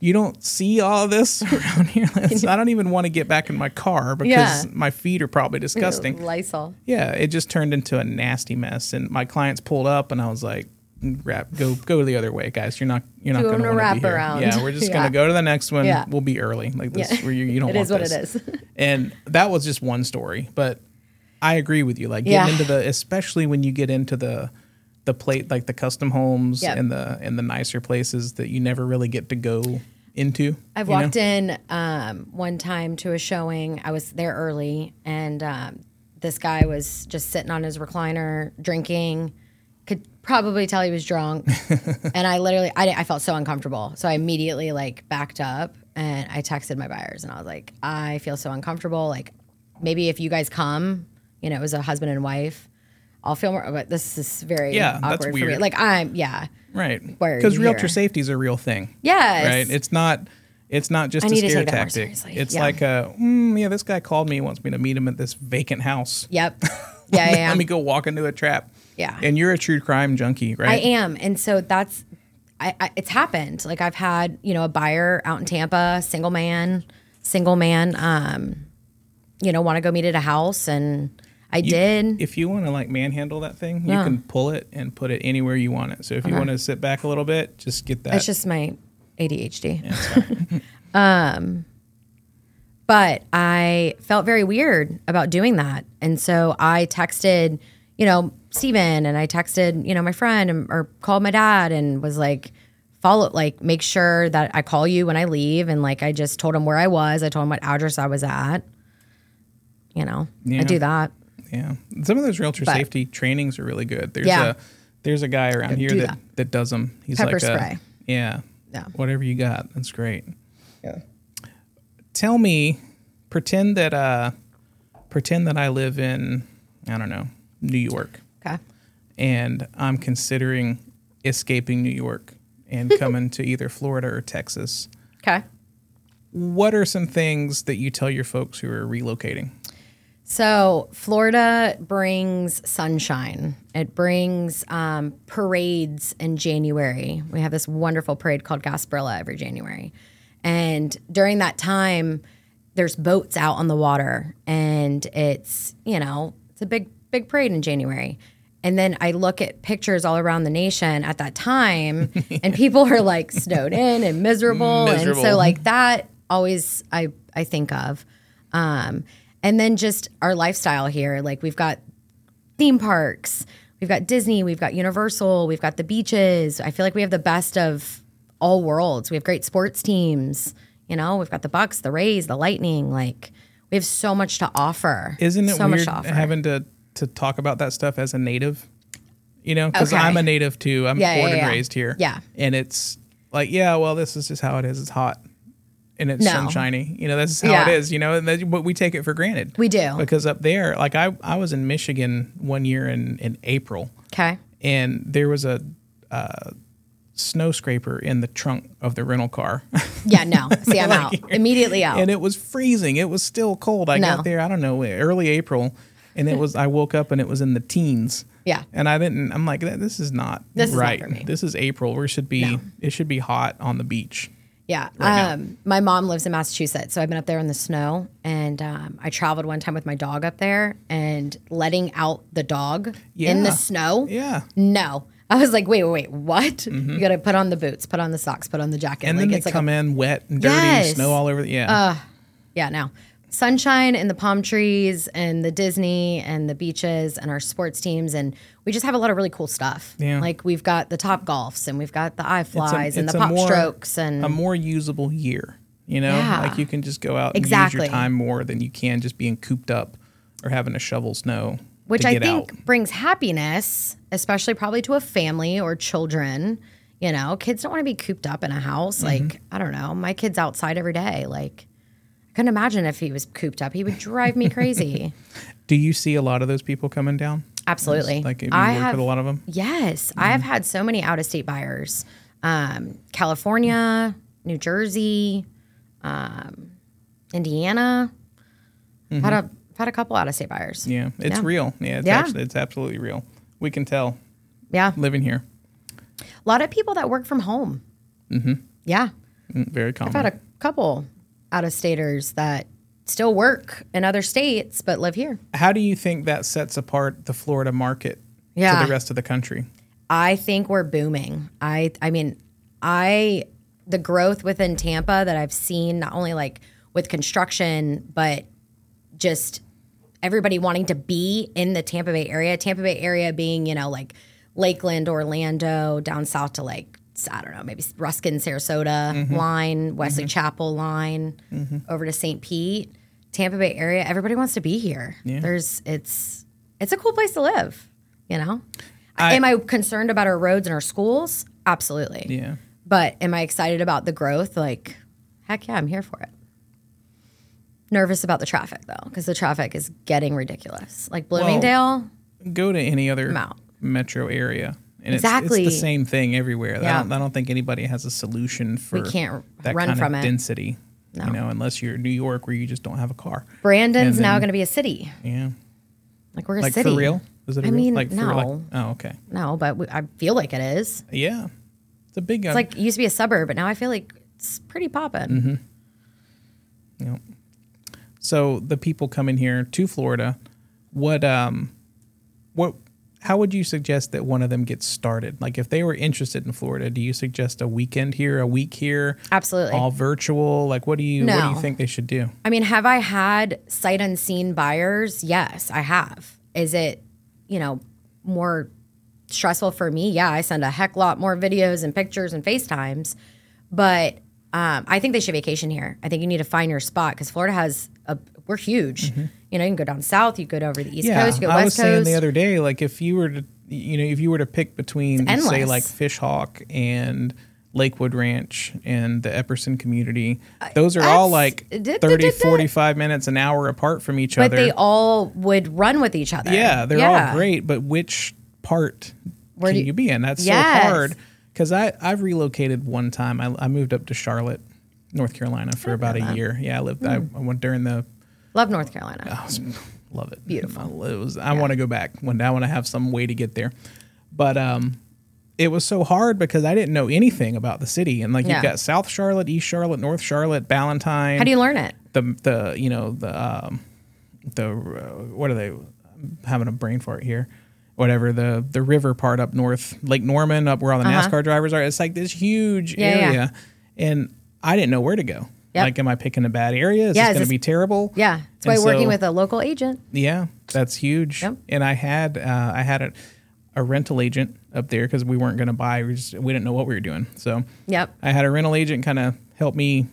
Speaker 2: "You don't see all this around here. I don't even want to get back in my car because
Speaker 1: Yeah.
Speaker 2: my feet are probably disgusting."
Speaker 1: Lysol.
Speaker 2: Yeah, it just turned into a nasty mess, and my clients pulled up, and I was like, "Wrap, go, go the other way, guys. You're not, you're not going to wrap
Speaker 1: around.
Speaker 2: Yeah, we're just
Speaker 1: Yeah.
Speaker 2: going to go to the next one.
Speaker 1: Yeah.
Speaker 2: We'll be early, like this.
Speaker 1: Yeah.
Speaker 2: Where you, you don't
Speaker 1: It
Speaker 2: want
Speaker 1: is what
Speaker 2: this.
Speaker 1: it is.
Speaker 2: And that was just one story, but I agree with you. Like getting into the, especially when you get into the, the plate like the custom homes
Speaker 1: Yep.
Speaker 2: and the and the nicer places that you never really get to go into.
Speaker 1: I've
Speaker 2: you know?
Speaker 1: walked in um, one time to a showing. I was there early, and um, this guy was just sitting on his recliner drinking. Probably tell he was drunk, and I literally, I, I felt so uncomfortable. So I immediately like backed up, and I texted my buyers, and I was like, I feel so uncomfortable. Like maybe if you guys come, you know, it was a husband and wife. I'll feel more, but this is very
Speaker 2: Yeah, that's
Speaker 1: awkward for me. Like I'm, yeah,
Speaker 2: Right. Because realtor safety is a real thing.
Speaker 1: yes,
Speaker 2: Right. It's not. It's not just
Speaker 1: I
Speaker 2: a scare
Speaker 1: take that more
Speaker 2: tactic. It's
Speaker 1: Yeah.
Speaker 2: like a mm, yeah. This guy called me. Wants me to meet him at this vacant house.
Speaker 1: yep, yeah, yeah, yeah.
Speaker 2: Let me go walk into a trap.
Speaker 1: Yeah.
Speaker 2: And you're a true crime junkie, right?
Speaker 1: I am, and so that's, I, I it's happened. Like I've had, you know, a buyer out in Tampa, single man, single man, um, you know, want to go meet at a house, and I
Speaker 2: You-
Speaker 1: did.
Speaker 2: If you want to like manhandle that thing,
Speaker 1: Yeah.
Speaker 2: you can pull it and put it anywhere you want it. So if you want to sit back a little bit, just get that.
Speaker 1: It's just my ADHD. um, but I felt very weird about doing that, and so I texted, you know, Steven and I texted, you know, my friend and, or called my dad and was like, follow, like, make sure that I call you when I leave, and like I just told him where I was. I told him what address I was at. You know,
Speaker 2: Yeah.
Speaker 1: I do that.
Speaker 2: yeah. Some of those realtor
Speaker 1: But-
Speaker 2: safety trainings are really good. There's
Speaker 1: Yeah.
Speaker 2: a there's a guy around here that,
Speaker 1: that.
Speaker 2: that does them. He's
Speaker 1: Pepper
Speaker 2: like a-
Speaker 1: spray.
Speaker 2: yeah.
Speaker 1: Yeah.
Speaker 2: Whatever you got, that's great.
Speaker 1: Yeah.
Speaker 2: tell me pretend that uh pretend that I live in I don't know, New York
Speaker 1: Okay.
Speaker 2: and I'm considering escaping New York and coming to either Florida or Texas.
Speaker 1: Okay.
Speaker 2: What are some things that you tell your folks who are relocating?
Speaker 1: So Florida brings sunshine. It brings um, parades in January. We have this wonderful parade called Gasparilla every January, and during that time, there's boats out on the water, and it's you know it's a big big parade in January. And then I look at pictures all around the nation at that time, and people are like snowed in and miserable, and so like that always I I think of. Um, and then just our lifestyle here. Like we've got theme parks, we've got Disney, we've got Universal, we've got the beaches. I feel like we have the best of all worlds. We have great sports teams. You know, we've got the Bucs, the Rays, the Lightning. Like we have so much to offer.
Speaker 2: Isn't it
Speaker 1: so much to offer?
Speaker 2: having to to talk about that stuff as a native? You know, because
Speaker 1: Okay.
Speaker 2: I'm a native too. I'm
Speaker 1: Yeah,
Speaker 2: born
Speaker 1: yeah,
Speaker 2: and raised here.
Speaker 1: Yeah.
Speaker 2: and it's like, yeah, well, this is just how it is. It's hot and it's
Speaker 1: No.
Speaker 2: sunshiny. You know, that's how it is. You know, and that, but we take it for granted.
Speaker 1: We do.
Speaker 2: because up there, like I, I was in Michigan one year in in April,
Speaker 1: okay.
Speaker 2: and there was a. Uh, snow scraper in the trunk of the rental car
Speaker 1: Yeah, no. See, I'm out. Immediately out.
Speaker 2: and it was freezing. It was still cold. I
Speaker 1: No.
Speaker 2: got there, I don't know, early April, and it was. I woke up and it was in the teens.
Speaker 1: Yeah.
Speaker 2: and I didn't. I'm like, this is not
Speaker 1: This is not for me.
Speaker 2: This is April. We should be.
Speaker 1: No.
Speaker 2: It should be hot on the beach.
Speaker 1: Yeah.
Speaker 2: now.
Speaker 1: um, my mom lives in Massachusetts, so I've been up there in the snow, and um, I traveled one time with my dog up there, and letting out the dog in the snow.
Speaker 2: Yeah,
Speaker 1: No. I was like, wait, wait, wait, what? You got to put on the boots, put on the socks, put on the jacket.
Speaker 2: and
Speaker 1: like,
Speaker 2: then they
Speaker 1: it's like
Speaker 2: come
Speaker 1: a,
Speaker 2: in wet and dirty,
Speaker 1: Yes.
Speaker 2: snow all over. The, yeah,
Speaker 1: yeah, no. Sunshine and the palm trees and the Disney and the beaches and our sports teams. And we just have a lot of really cool stuff.
Speaker 2: Yeah.
Speaker 1: Like we've got the Topgolfs and we've got the iFLYs and the pop
Speaker 2: more-
Speaker 1: strokes and
Speaker 2: a more usable year. You know,
Speaker 1: Yeah.
Speaker 2: like you can just go out and use your time more than you can just being cooped up or having to shovel snow.
Speaker 1: which I think
Speaker 2: out.
Speaker 1: brings happiness, especially probably to a family or children. You know, kids don't want to be cooped up in a house.
Speaker 2: Mm-hmm.
Speaker 1: Like, I don't know, my kid's outside every day. Like, I couldn't imagine if he was cooped up. He would drive me crazy.
Speaker 2: Do you see a lot of those people coming down?
Speaker 1: Absolutely.
Speaker 2: Like, you
Speaker 1: I have,
Speaker 2: with a lot of them?
Speaker 1: Yes, I have had so many out of state buyers. Um, California, New Jersey, um, Indiana. Had a had a couple out of state buyers.
Speaker 2: Mm-hmm. Yeah, it's
Speaker 1: Yeah.
Speaker 2: real. Yeah, it's
Speaker 1: Yeah.
Speaker 2: actually it's absolutely real. We can tell
Speaker 1: Yeah,
Speaker 2: living here.
Speaker 1: a lot of people that work from home. Mm-hmm. Yeah,
Speaker 2: Mm, Very common.
Speaker 1: I've had a couple out of staters that still work in other states but live here.
Speaker 2: How do you think that sets apart the Florida market
Speaker 1: Yeah.
Speaker 2: to the rest of the country?
Speaker 1: I think we're booming. I I mean, I the growth within Tampa that I've seen not only like with construction but just everybody wanting to be in the Tampa Bay area. Tampa Bay area being, you know, like Lakeland, Orlando, down south to like I don't know, maybe Ruskin, Sarasota mm-hmm. line, Wesley mm-hmm. Chapel line, mm-hmm. over to St. Pete, Tampa Bay area. Everybody wants to be here. There's it's it's a cool place to live, you know.
Speaker 2: I-
Speaker 1: am I concerned about our roads and our schools? Absolutely.
Speaker 2: Yeah.
Speaker 1: But am I excited about the growth? Like, heck yeah, I'm here for it. Nervous about the traffic though, because the traffic is getting ridiculous. Like Bloomingdale,
Speaker 2: Go to any other metro area. And
Speaker 1: Exactly.
Speaker 2: it's, it's the same thing everywhere. I,
Speaker 1: Yeah.
Speaker 2: don't, I don't think anybody has a solution for
Speaker 1: can't
Speaker 2: that
Speaker 1: run
Speaker 2: kind
Speaker 1: from
Speaker 2: of
Speaker 1: it.
Speaker 2: density.
Speaker 1: No.
Speaker 2: You know, unless you're New York where you just don't have a car.
Speaker 1: Brandon's
Speaker 2: And
Speaker 1: now going to be a city.
Speaker 2: Yeah.
Speaker 1: Like we're a
Speaker 2: Like
Speaker 1: city.
Speaker 2: for real? Is it
Speaker 1: I
Speaker 2: real?
Speaker 1: mean,
Speaker 2: like
Speaker 1: no.
Speaker 2: like oh okay.
Speaker 1: No, but we, I feel like it is.
Speaker 2: Yeah. It's a big
Speaker 1: It's like it used to be a suburb, but now I feel like it's pretty popping.
Speaker 2: Mm-hmm. know. So the people coming here to Florida, what um what how would you suggest that one of them gets started? Like if they were interested in Florida, do you suggest a weekend here, a week here,
Speaker 1: Absolutely.
Speaker 2: all virtual? Like what do you what do you think they should do?
Speaker 1: I mean, have I had sight unseen buyers? Yes, I have. Is it, you know, more stressful for me? Yeah, I send a heck lot more videos and pictures and FaceTimes, but um, I think they should vacation here. I think you need to find your spot because Florida has a. We're huge. You know, you can go down south, you go over the East
Speaker 2: Mm-hmm. yeah,
Speaker 1: Coast, you go
Speaker 2: I
Speaker 1: West
Speaker 2: was
Speaker 1: Coast.
Speaker 2: saying the other day, like if you were to you know, if you were to pick between say like Fishhawk and Lakewood Ranch and the Epperson community, those are all like
Speaker 1: da- da-
Speaker 2: 30,
Speaker 1: da- da.
Speaker 2: 45 minutes, an hour apart from each
Speaker 1: but
Speaker 2: other.
Speaker 1: they all would run with each other.
Speaker 2: Yeah, they're
Speaker 1: Yeah.
Speaker 2: all great, but which part
Speaker 1: Where
Speaker 2: can
Speaker 1: do-
Speaker 2: you be in? That's
Speaker 1: Yes.
Speaker 2: so hard. Because I I've relocated one time. I, I moved up to Charlotte, North Carolina for about a year. Yeah, I lived. I,
Speaker 1: Hmm.
Speaker 2: I went during the.
Speaker 1: Love North Carolina.
Speaker 2: Was, love it.
Speaker 1: Beautiful.
Speaker 2: It was. I want to go back one day. I want to have some way to get there, but um, it was so hard because I didn't know anything about the city. And like
Speaker 1: Yeah.
Speaker 2: you've got South Charlotte, East Charlotte, North Charlotte, Ballantyne
Speaker 1: How do you learn it?
Speaker 2: the the you know the um the uh, what are they I'm having a brain fart here whatever the the river part up north lake norman up where all the
Speaker 1: Uh-huh.
Speaker 2: nascar drivers are it's like this huge
Speaker 1: Yeah, yeah.
Speaker 2: area and i didn't know where to go
Speaker 1: Yep.
Speaker 2: like am i picking a bad area is
Speaker 1: Yeah,
Speaker 2: this going to be terrible
Speaker 1: Yeah, that's why
Speaker 2: And
Speaker 1: working with a local agent.
Speaker 2: yeah that's huge
Speaker 1: Yep.
Speaker 2: and i had uh, i had a, a rental agent up there because we weren't going to buy we just we didn't know what we were doing so
Speaker 1: Yep.
Speaker 2: I had a rental agent kind of help me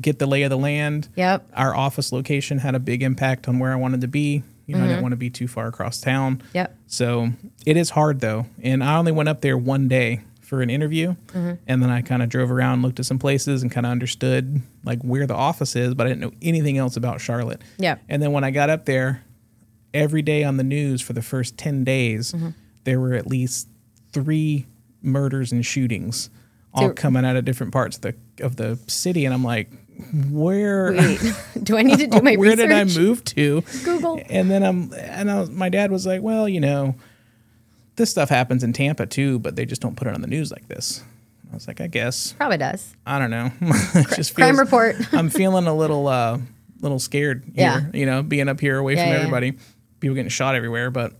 Speaker 2: get the lay of the land.
Speaker 1: Yep.
Speaker 2: Our office location had a big impact on where I wanted to be. You know, I didn't want to be too far across town.
Speaker 1: Mm-hmm. Yep.
Speaker 2: So it is hard though. And I only went up there one day for an interview.
Speaker 1: Mm-hmm.
Speaker 2: And then I kind of drove around, looked at some places and kind of understood like where the office is, but I didn't know anything else about Charlotte.
Speaker 1: Yeah.
Speaker 2: And then when I got up there, every day on the news for the first 10 days,
Speaker 1: Mm-hmm.
Speaker 2: there were at least three murders and shootings all
Speaker 1: So-
Speaker 2: coming out of different parts of the of the city and I'm like where
Speaker 1: Wait, do I need to do my
Speaker 2: where
Speaker 1: research?
Speaker 2: did I move to
Speaker 1: Google.
Speaker 2: and then I'm and I was, my dad was like well you know this stuff happens in Tampa too but they just don't put it on the news like this I was like I guess
Speaker 1: Probably does.
Speaker 2: I don't know it just
Speaker 1: Crime report.
Speaker 2: I'm feeling a little uh little scared here
Speaker 1: Yeah.
Speaker 2: you know being up here away
Speaker 1: Yeah,
Speaker 2: from
Speaker 1: yeah.
Speaker 2: everybody people getting shot everywhere but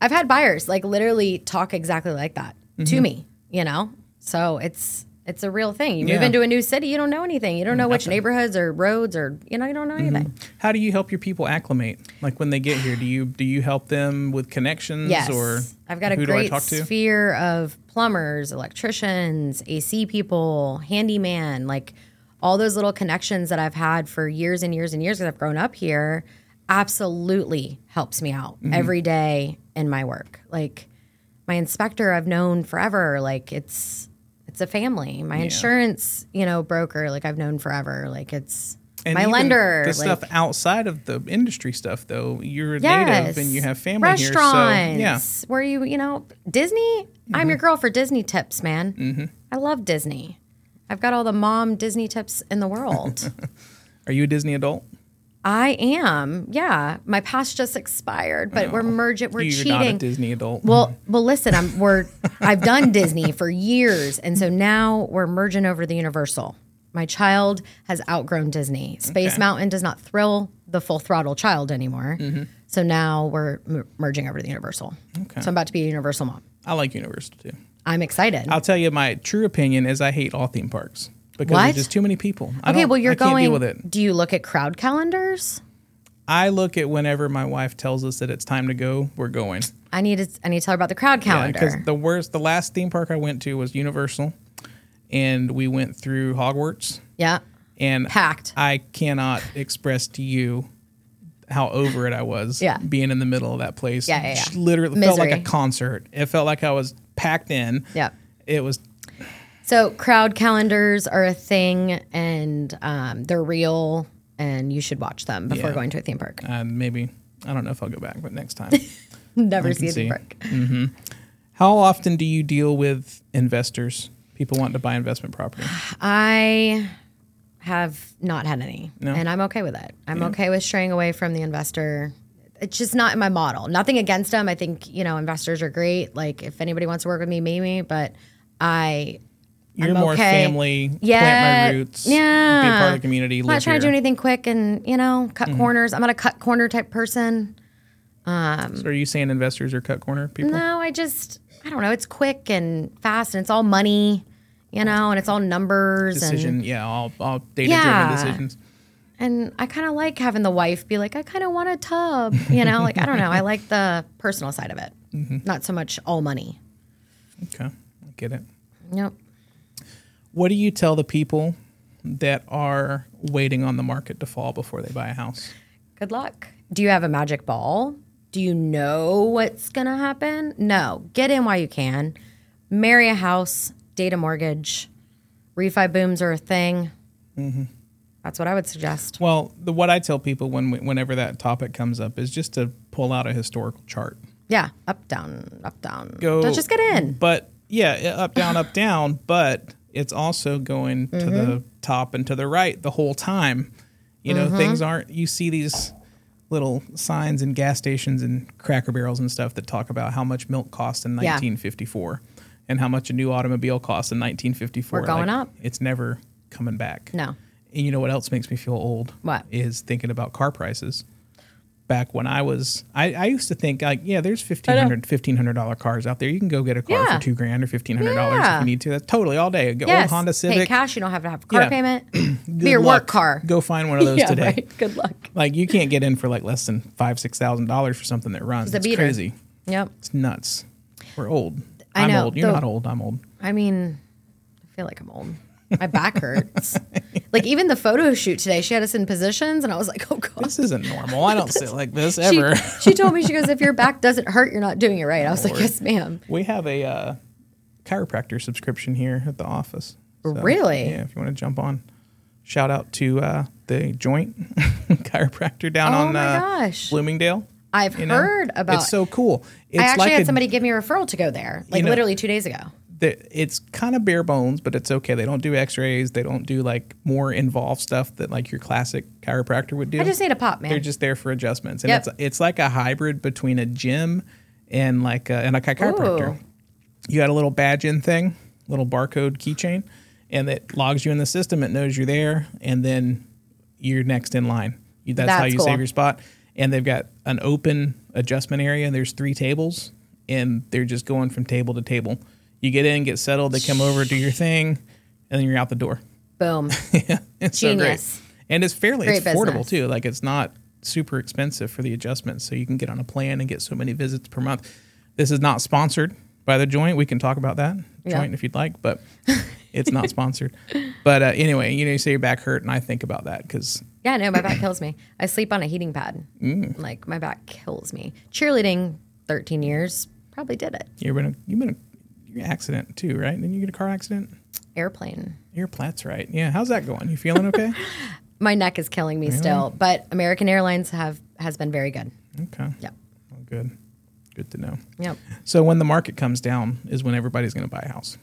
Speaker 1: I've had buyers like literally talk exactly like that to
Speaker 2: Mm-hmm.
Speaker 1: me, you know? So it's It's a real thing. You move into a new city, you don't know anything. You don't know which neighborhoods or roads or you know, you don't know anything.
Speaker 2: How do you help your people acclimate? Like when they get here, do you do you help them with connections
Speaker 1: Yes.
Speaker 2: or
Speaker 1: I've got a
Speaker 2: do I
Speaker 1: great
Speaker 2: talk to?
Speaker 1: sphere of plumbers, electricians, AC people, handyman, like all those little connections that I've had for years and years and years because I've grown up here absolutely helps me out
Speaker 2: Mm-hmm.
Speaker 1: every day in my work. Like my inspector I've known forever. Like it's a family. My insurance, you know, broker, like I've known forever. Like it's
Speaker 2: And
Speaker 1: my lender.
Speaker 2: The
Speaker 1: like,
Speaker 2: stuff outside of the industry stuff, though, you're a
Speaker 1: Yes.
Speaker 2: native and you have family
Speaker 1: Restaurants,
Speaker 2: here. So yeah,
Speaker 1: Where you, you know, Disney. I'm your girl for Disney tips, man. Mm-hmm. I love Disney. I've got all the mom Disney tips in the world.
Speaker 2: are you a Disney adult?
Speaker 1: I am. Yeah, my pass just expired, but we're oh, merging. We're
Speaker 2: you're
Speaker 1: cheating.
Speaker 2: not a Disney adult.
Speaker 1: Well, well, listen, I'm we're I've done Disney for years, and so now we're merging over to Universal. My child has outgrown Disney. Space
Speaker 2: Okay.
Speaker 1: Mountain does not thrill the full throttle child anymore. Mm-hmm. So now we're m- merging over to the Universal.
Speaker 2: Okay.
Speaker 1: So I'm about to be a Universal mom.
Speaker 2: I like Universal too.
Speaker 1: I'm excited.
Speaker 2: I'll tell you my true opinion is I hate all theme parks because
Speaker 1: What?
Speaker 2: there's just too many people. I
Speaker 1: okay, well, you're
Speaker 2: I
Speaker 1: going.
Speaker 2: deal with it.
Speaker 1: Do you look at crowd calendars?
Speaker 2: I look at whenever my wife tells us that it's time to go, we're going.
Speaker 1: I need to. I need to tell her about the crowd calendar.
Speaker 2: Because the worst, the last theme park I went to was Universal, and we went through Hogwarts,
Speaker 1: yeah.
Speaker 2: and
Speaker 1: Packed.
Speaker 2: I cannot express to you how over it I was.
Speaker 1: Yeah.
Speaker 2: being in the middle of that place.
Speaker 1: Yeah, yeah, yeah.
Speaker 2: Literally felt like a concert. It felt like I was packed in.
Speaker 1: Yeah.
Speaker 2: It was
Speaker 1: So crowd calendars are a thing, and um, they're real, and you should watch them before
Speaker 2: Yeah.
Speaker 1: going to a theme park.
Speaker 2: uh, maybe I don't know if I'll go back, but next time.
Speaker 1: Never see a theme
Speaker 2: see.
Speaker 1: park.
Speaker 2: how often do you deal with investors? People wanting to buy investment property.
Speaker 1: I have not had any,
Speaker 2: No?
Speaker 1: and I'm okay with it. I'm okay with straying away from the investor. It's just not in my model. Nothing against them. I think you know investors are great. Like if anybody wants to work with me, maybe. But I
Speaker 2: You're
Speaker 1: I'm
Speaker 2: more
Speaker 1: okay.
Speaker 2: family,
Speaker 1: Yeah,
Speaker 2: plant my roots,
Speaker 1: yeah.
Speaker 2: be part of the community,
Speaker 1: I'm not trying to do anything quick and you know cut
Speaker 2: Mm-hmm.
Speaker 1: corners. I'm not a cut corner type person.
Speaker 2: So are you saying investors are cut corner people?
Speaker 1: No, I just I don't know. It's quick and fast, and it's all money, you know, and it's all numbers
Speaker 2: Decision,
Speaker 1: and
Speaker 2: yeah, all, all data driven
Speaker 1: Yeah.
Speaker 2: decisions.
Speaker 1: and I kind of like having the wife be like, I kind of want a tub, you know, like I don't know. I like the personal side of it,
Speaker 2: Mm-hmm.
Speaker 1: not so much all money.
Speaker 2: Okay, I get it.
Speaker 1: Nope.
Speaker 2: What do you tell the people that are waiting on the market to fall before they buy a house?
Speaker 1: Good luck. Do you have a magic ball? Do you know what's going to happen? No. Get in while you can. Marry a house, date a mortgage. Refi booms are a thing.
Speaker 2: Mm-hmm.
Speaker 1: That's what I would suggest.
Speaker 2: Well, the, what I tell people when whenever that topic comes up is just to pull out a historical chart.
Speaker 1: Yeah. Up, down, up, down.
Speaker 2: Go, Don't
Speaker 1: Just get in.
Speaker 2: But yeah, up, down, up, down. But it's also going to
Speaker 1: Mm-hmm.
Speaker 2: the top and to the right the whole time. You know,
Speaker 1: Mm-hmm.
Speaker 2: things aren't. You see these little signs in gas stations and Cracker Barrels and stuff that talk about how much milk cost in
Speaker 1: Yeah.
Speaker 2: 1954 and how much a new automobile cost in 1954.
Speaker 1: We're going
Speaker 2: Like,
Speaker 1: up.
Speaker 2: It's never coming back.
Speaker 1: No.
Speaker 2: And you know what else makes me feel old?
Speaker 1: What?
Speaker 2: Is thinking about car prices. Back when I was, I, I used to think like, yeah, there's $1,500, $1,500 cars out there. You can go get a car
Speaker 1: Yeah.
Speaker 2: for two grand or $1,500
Speaker 1: Yeah.
Speaker 2: if you need to. That's totally all day. Go
Speaker 1: Yes.
Speaker 2: old Honda
Speaker 1: Pay
Speaker 2: Civic.
Speaker 1: cash. You don't have to have a car
Speaker 2: Yeah.
Speaker 1: payment.
Speaker 2: Good
Speaker 1: Be your
Speaker 2: luck.
Speaker 1: work car.
Speaker 2: Go find one of those today.
Speaker 1: right. Good luck.
Speaker 2: Like you can't get in for like less than five, six thousand dollars for something that runs.
Speaker 1: It's a
Speaker 2: It's
Speaker 1: beater.
Speaker 2: crazy.
Speaker 1: Yep.
Speaker 2: It's nuts. We're old.
Speaker 1: I
Speaker 2: I'm
Speaker 1: know,
Speaker 2: old. You're
Speaker 1: though-
Speaker 2: not old. I'm old.
Speaker 1: I mean, I feel like I'm old. My back hurts. like even the photo shoot today, she had us in positions, and I was like, "Oh god."
Speaker 2: This isn't normal. I don't sit like this ever.
Speaker 1: she told me she goes, "If your back doesn't hurt, you're not doing it right." I was like, "Yes, ma'am."
Speaker 2: We have a uh, chiropractor subscription here at the office.
Speaker 1: Really?
Speaker 2: Yeah, if you want to jump on. Shout out to uh, the joint chiropractor down
Speaker 1: Oh
Speaker 2: on
Speaker 1: my
Speaker 2: uh,
Speaker 1: gosh.
Speaker 2: Bloomingdale.
Speaker 1: I've
Speaker 2: you know?
Speaker 1: heard about.
Speaker 2: It's so cool. It's
Speaker 1: I actually
Speaker 2: like
Speaker 1: had
Speaker 2: a-
Speaker 1: somebody give me a referral to go there, like
Speaker 2: know-
Speaker 1: literally two days ago.
Speaker 2: It's kind of bare bones, but it's okay. They don't do X-rays. They don't do like more involved stuff that like your classic chiropractor would do.
Speaker 1: I just need a pop, man.
Speaker 2: They're just there for adjustments, and
Speaker 1: Yep.
Speaker 2: it's it's like a hybrid between a gym and like a, and a chiropractor.
Speaker 1: Ooh.
Speaker 2: You got a little badge in thing, little barcode keychain, and it logs you in the system. It knows you're there, and then you're next in line. You, that's, how you
Speaker 1: cool.
Speaker 2: save your spot. And they've got an open adjustment area. There's three tables, and they're just going from table to table. You get in, get settled. They come over, do your thing, and then you're out the door.
Speaker 1: Boom.
Speaker 2: yeah, it's so great.
Speaker 1: Genius.
Speaker 2: And it's fairly
Speaker 1: Great
Speaker 2: it's affordable
Speaker 1: business.
Speaker 2: too. Like it's not super expensive for the adjustments, so you can get on a plan and get so many visits per month. This is not sponsored by the joint. We can talk about that
Speaker 1: Yeah.
Speaker 2: joint if you'd like, but it's not sponsored. But uh, anyway, you know, you say your back hurt, and I think about that because
Speaker 1: Yeah, no, my back kills me. I sleep on a heating pad.
Speaker 2: Mm.
Speaker 1: Like my back kills me. Cheerleading, thirteen years, probably did it.
Speaker 2: you've been a, you've been a accident too, right? Didn't you get a car accident?
Speaker 1: Airplane.
Speaker 2: Your plat's right. Yeah. How's that going? You feeling okay?
Speaker 1: My neck is killing me still, but American Airlines have has been very good.
Speaker 2: okay.
Speaker 1: Yep.
Speaker 2: Well, good. Good to know.
Speaker 1: Yep.
Speaker 2: So when the market comes down is when everybody's going to buy a house.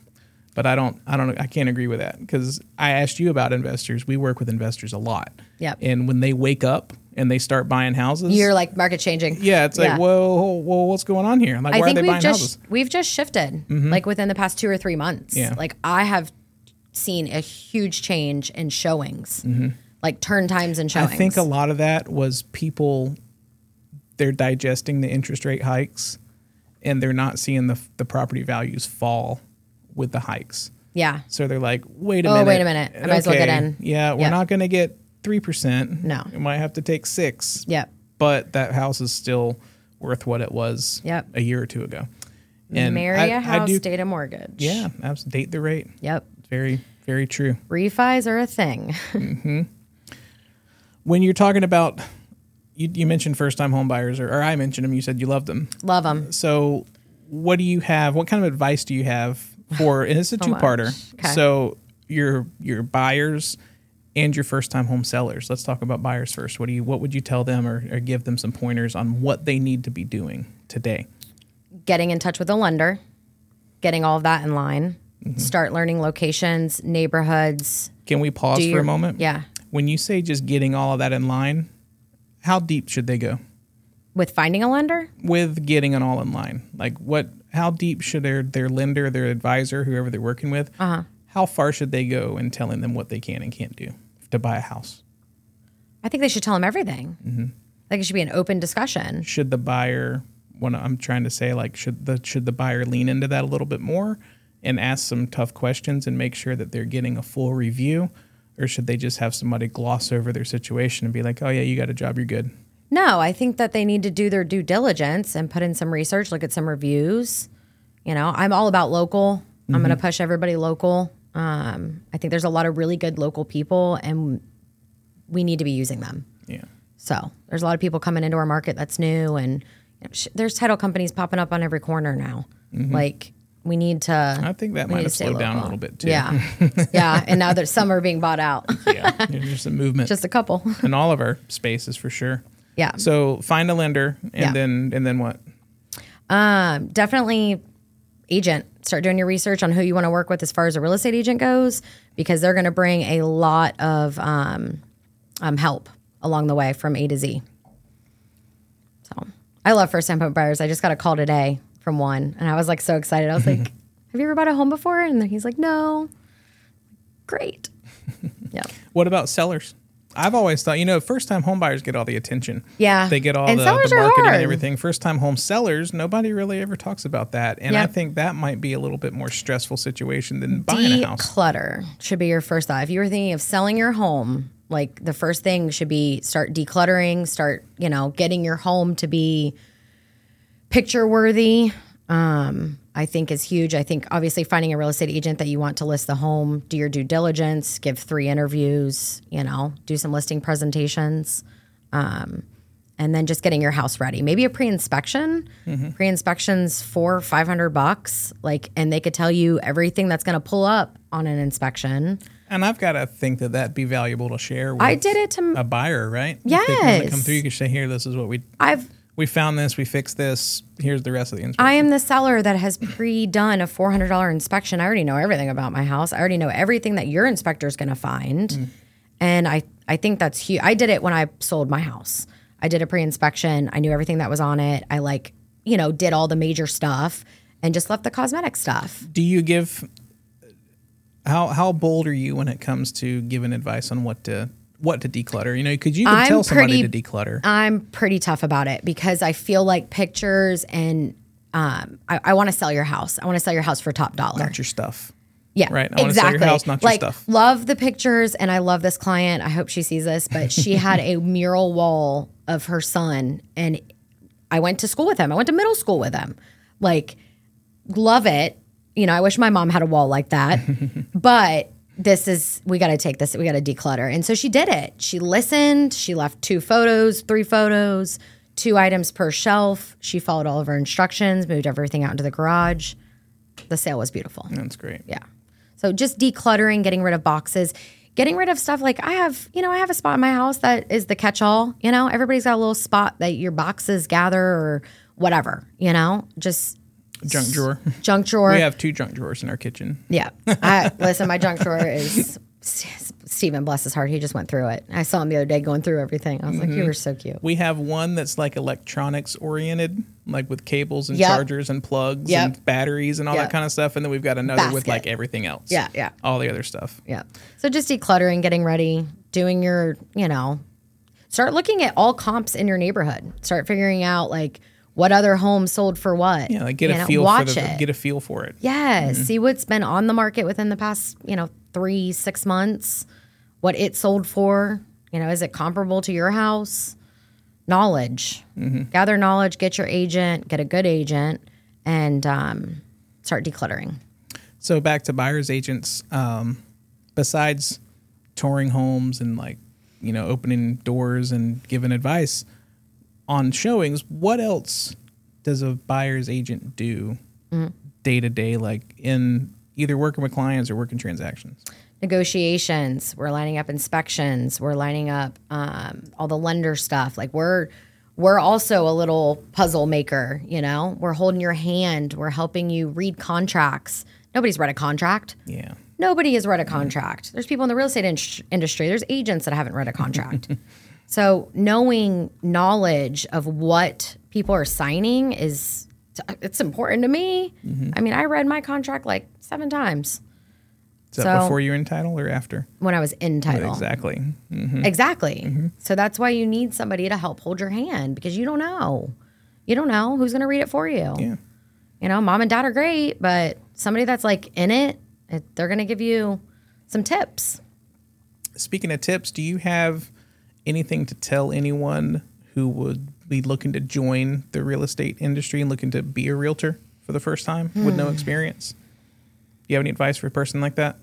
Speaker 2: But I don't, I don't, I can't agree with that because I asked you about investors. We work with investors a lot.
Speaker 1: Yep.
Speaker 2: And when they wake up and they start buying houses,
Speaker 1: You're like market changing.
Speaker 2: yeah, it's like,
Speaker 1: Yeah.
Speaker 2: whoa, whoa, what's going on here? Like,
Speaker 1: I
Speaker 2: why are
Speaker 1: think
Speaker 2: they
Speaker 1: we've
Speaker 2: buying
Speaker 1: just
Speaker 2: houses? Mm-hmm.
Speaker 1: we've just shifted like within the past two or three months.
Speaker 2: Yeah.
Speaker 1: Like I have seen a huge change in showings, like turn times and
Speaker 2: Mm-hmm. I think a lot of that was people, they're digesting the interest rate hikes and they're not seeing the, the property values fall with the hikes.
Speaker 1: yeah,
Speaker 2: So they're like, wait a minute.
Speaker 1: Oh,
Speaker 2: minute.
Speaker 1: wait a minute. I might as well get in.
Speaker 2: Yeah, we're
Speaker 1: Yep.
Speaker 2: not going to get 3%.
Speaker 1: No.
Speaker 2: you might have to take 6
Speaker 1: Yep.
Speaker 2: But that house is still worth what it was
Speaker 1: Yep.
Speaker 2: a year or two ago. And
Speaker 1: marry
Speaker 2: I-
Speaker 1: a house,
Speaker 2: do-
Speaker 1: date a mortgage.
Speaker 2: Yeah, abs- date the rate.
Speaker 1: Yep.
Speaker 2: Very, very true.
Speaker 1: Refis are a thing. Mm-hmm.
Speaker 2: When you're talking about, you, you mentioned first time home buyers, or, or I mentioned them, you said you love them.
Speaker 1: Love them.
Speaker 2: So, what do you have? What kind of advice do you have for? And it's a two parter.
Speaker 1: Okay.
Speaker 2: So your your buyers and your first time home sellers. Let's talk about buyers first. What do you? What would you tell them, or, or give them some pointers on what they need to be doing today?
Speaker 1: Getting in touch with a lender, getting all of that in line.
Speaker 2: Mm-hmm.
Speaker 1: Start learning locations, neighborhoods.
Speaker 2: Can we pause
Speaker 1: Do
Speaker 2: for
Speaker 1: your-
Speaker 2: a moment?
Speaker 1: Yeah.
Speaker 2: When you say just getting all of that in line, how deep should they go
Speaker 1: With finding a lender,
Speaker 2: with getting it all in line? Like what? How deep should their their lender, their advisor, whoever they're working with, uh-huh. how far should they go in telling them what they can and can't do to buy a house?
Speaker 1: I think they should tell them everything.
Speaker 2: Mm-hmm.
Speaker 1: Like it should be an open discussion.
Speaker 2: should the buyer what I'm trying to say like should the should the buyer lean into that a little bit more and ask some tough questions and make sure that they're getting a full review or should they just have somebody gloss over their situation and be like oh yeah you got a job you're good
Speaker 1: No, I think that they need to do their due diligence and put in some research, look at some reviews. You know, I'm all about local. I'm
Speaker 2: Mm-hmm.
Speaker 1: going to push everybody local. Um, I think there's a lot of really good local people, and we need to be using them.
Speaker 2: yeah
Speaker 1: So there's a lot of people coming into our market that's new, and you know, sh- there's title companies popping up on every corner now. Like we need to.
Speaker 2: Mm-hmm. I think that might have slowed down a little bit too
Speaker 1: Yeah, yeah, and now that some are being bought out,
Speaker 2: yeah there's just a movement
Speaker 1: just a couple.
Speaker 2: in all of our spaces for sure
Speaker 1: Yeah.
Speaker 2: so find a lender and
Speaker 1: Yeah.
Speaker 2: then and then what
Speaker 1: Um, definitely agent. Start doing your research on who you want to work with as far as a real estate agent goes, because they're going to bring a lot of um, um, help along the way from A to Z. So I love first time home buyers. I just got a call today from one, and I was like so excited. I was like, "Have you ever bought a home before?" And then he's like, "No." Great. Yeah.
Speaker 2: what about sellers I've always thought, you know, first time home buyers get all the attention.
Speaker 1: Yeah.
Speaker 2: They get all
Speaker 1: And
Speaker 2: the, the marketing and everything. First time home sellers, nobody really ever talks about that. And
Speaker 1: Yeah.
Speaker 2: I think that might be a little bit more stressful situation than buying a house.
Speaker 1: Declutter should be your first thought. If you were thinking of selling your home, like the first thing should be start decluttering, start, you know, getting your home to be picture worthy. Um, I think is huge. I think obviously finding a real estate agent that you want to list the home, do your due diligence, give three interviews, you know, do some listing presentations. Um, and then just getting your house ready. Maybe a pre-inspection. Pre-inspections for five hundred bucks. Like, and they could tell you everything that's going to pull up on an inspection.
Speaker 2: And I've got to think that that'd be valuable to share with
Speaker 1: I did it to.
Speaker 2: a buyer, right? If they want to come
Speaker 1: Yes.
Speaker 2: through, you can say, here, this is what we
Speaker 1: I've.
Speaker 2: We found this, we fixed this. Here's the rest of the inspection.
Speaker 1: I am the seller that has pre-done a four hundred dollar inspection. I already know everything about my house. I already know everything that your inspector is going to find, mm. and I I think that's huge. I did it when I sold my house. I did a pre-inspection. I knew everything that was on it. I like you know did all the major stuff and just left the cosmetic stuff.
Speaker 2: do you give how how bold are you when it comes to giving advice on what to what to declutter? You know, could you can
Speaker 1: I'm
Speaker 2: tell somebody
Speaker 1: pretty-
Speaker 2: to declutter?
Speaker 1: I'm pretty tough about it because I feel like pictures and um, I, I want to sell your house. I want to sell your house for top dollar.
Speaker 2: Not your stuff.
Speaker 1: Yeah,
Speaker 2: Right. I wanna sell your
Speaker 1: exactly.
Speaker 2: house, not your
Speaker 1: like,
Speaker 2: stuff.
Speaker 1: Love the pictures, and I love this client. I hope she sees this, but she had a mural wall of her son, and I went to school with him. I went to middle school with him. Like, love it. You know, I wish my mom had a wall like that, but this is we got to take this. We got to declutter, and so she did it. She listened. She left two photos, three photos, two items per shelf. She followed all of her instructions, moved everything out into the garage. The sale was beautiful.
Speaker 2: That's great.
Speaker 1: Yeah. So just decluttering, getting rid of boxes, getting rid of stuff like I have, you know, I have a spot in my house that is the catch all. You know, everybody's got a little spot that your boxes gather or whatever, you know, just
Speaker 2: Junk drawer.
Speaker 1: junk drawer.
Speaker 2: we have two junk drawers in our kitchen.
Speaker 1: Yeah. I, listen, my junk drawer is Stephen, bless his heart. He just went through it. I saw him the other day going through everything. I was
Speaker 2: Mm-hmm.
Speaker 1: like, you were so cute.
Speaker 2: We have one that's like electronics oriented, like with cables and
Speaker 1: Yep.
Speaker 2: chargers and plugs
Speaker 1: Yep.
Speaker 2: and batteries and all
Speaker 1: Yep.
Speaker 2: that kind of stuff. And then we've got another with like everything else.
Speaker 1: Yeah, yeah.
Speaker 2: All the other stuff.
Speaker 1: Yeah. So just decluttering, getting ready, doing your, you know, start looking at all comps in your neighborhood. Start figuring out like what other homes sold for what.
Speaker 2: Yeah, like get
Speaker 1: You
Speaker 2: a
Speaker 1: know,
Speaker 2: feel
Speaker 1: watch
Speaker 2: for the,
Speaker 1: it.
Speaker 2: get a feel for it.
Speaker 1: Yes. See what's been on the market within the past, you know, three, six months, what it sold for. You know, is it comparable to your house? Knowledge. Gather knowledge, get your agent, get a good agent, and um, start decluttering.
Speaker 2: So back to buyers agents. Um, besides touring homes and like you know opening doors and giving advice on showings, what else does a buyer's agent do day to day, like in either working with clients or working transactions?
Speaker 1: negotiations. We're lining up inspections. We're lining up um, all the lender stuff. Like we're we're also a little puzzle maker you know? We're holding your hand. We're helping you read contracts. Nobody's read a contract.
Speaker 2: Yeah.
Speaker 1: nobody has read a contract. There's people in the real estate in- industry. There's agents that haven't read a contract so knowing knowledge of what people are signing is it's important to me mm-hmm. i mean i read my contract like seven times
Speaker 2: Is that
Speaker 1: So-
Speaker 2: before you're in title or after?
Speaker 1: when i was in oh, title
Speaker 2: Exactly. Mm-hmm.
Speaker 1: Exactly. Mm-hmm. So that's why you need somebody to help hold your hand because you don't know. You don't know who's going to read it for you.
Speaker 2: Yeah.
Speaker 1: You know, mom and dad are great, but somebody that's like in it, it they're going to give you some tips.
Speaker 2: Speaking of tips, do you have anything to tell anyone who would be looking to join the real estate industry and looking to be a realtor for the first time with no hmm. experience? Do you have any advice for a person like that?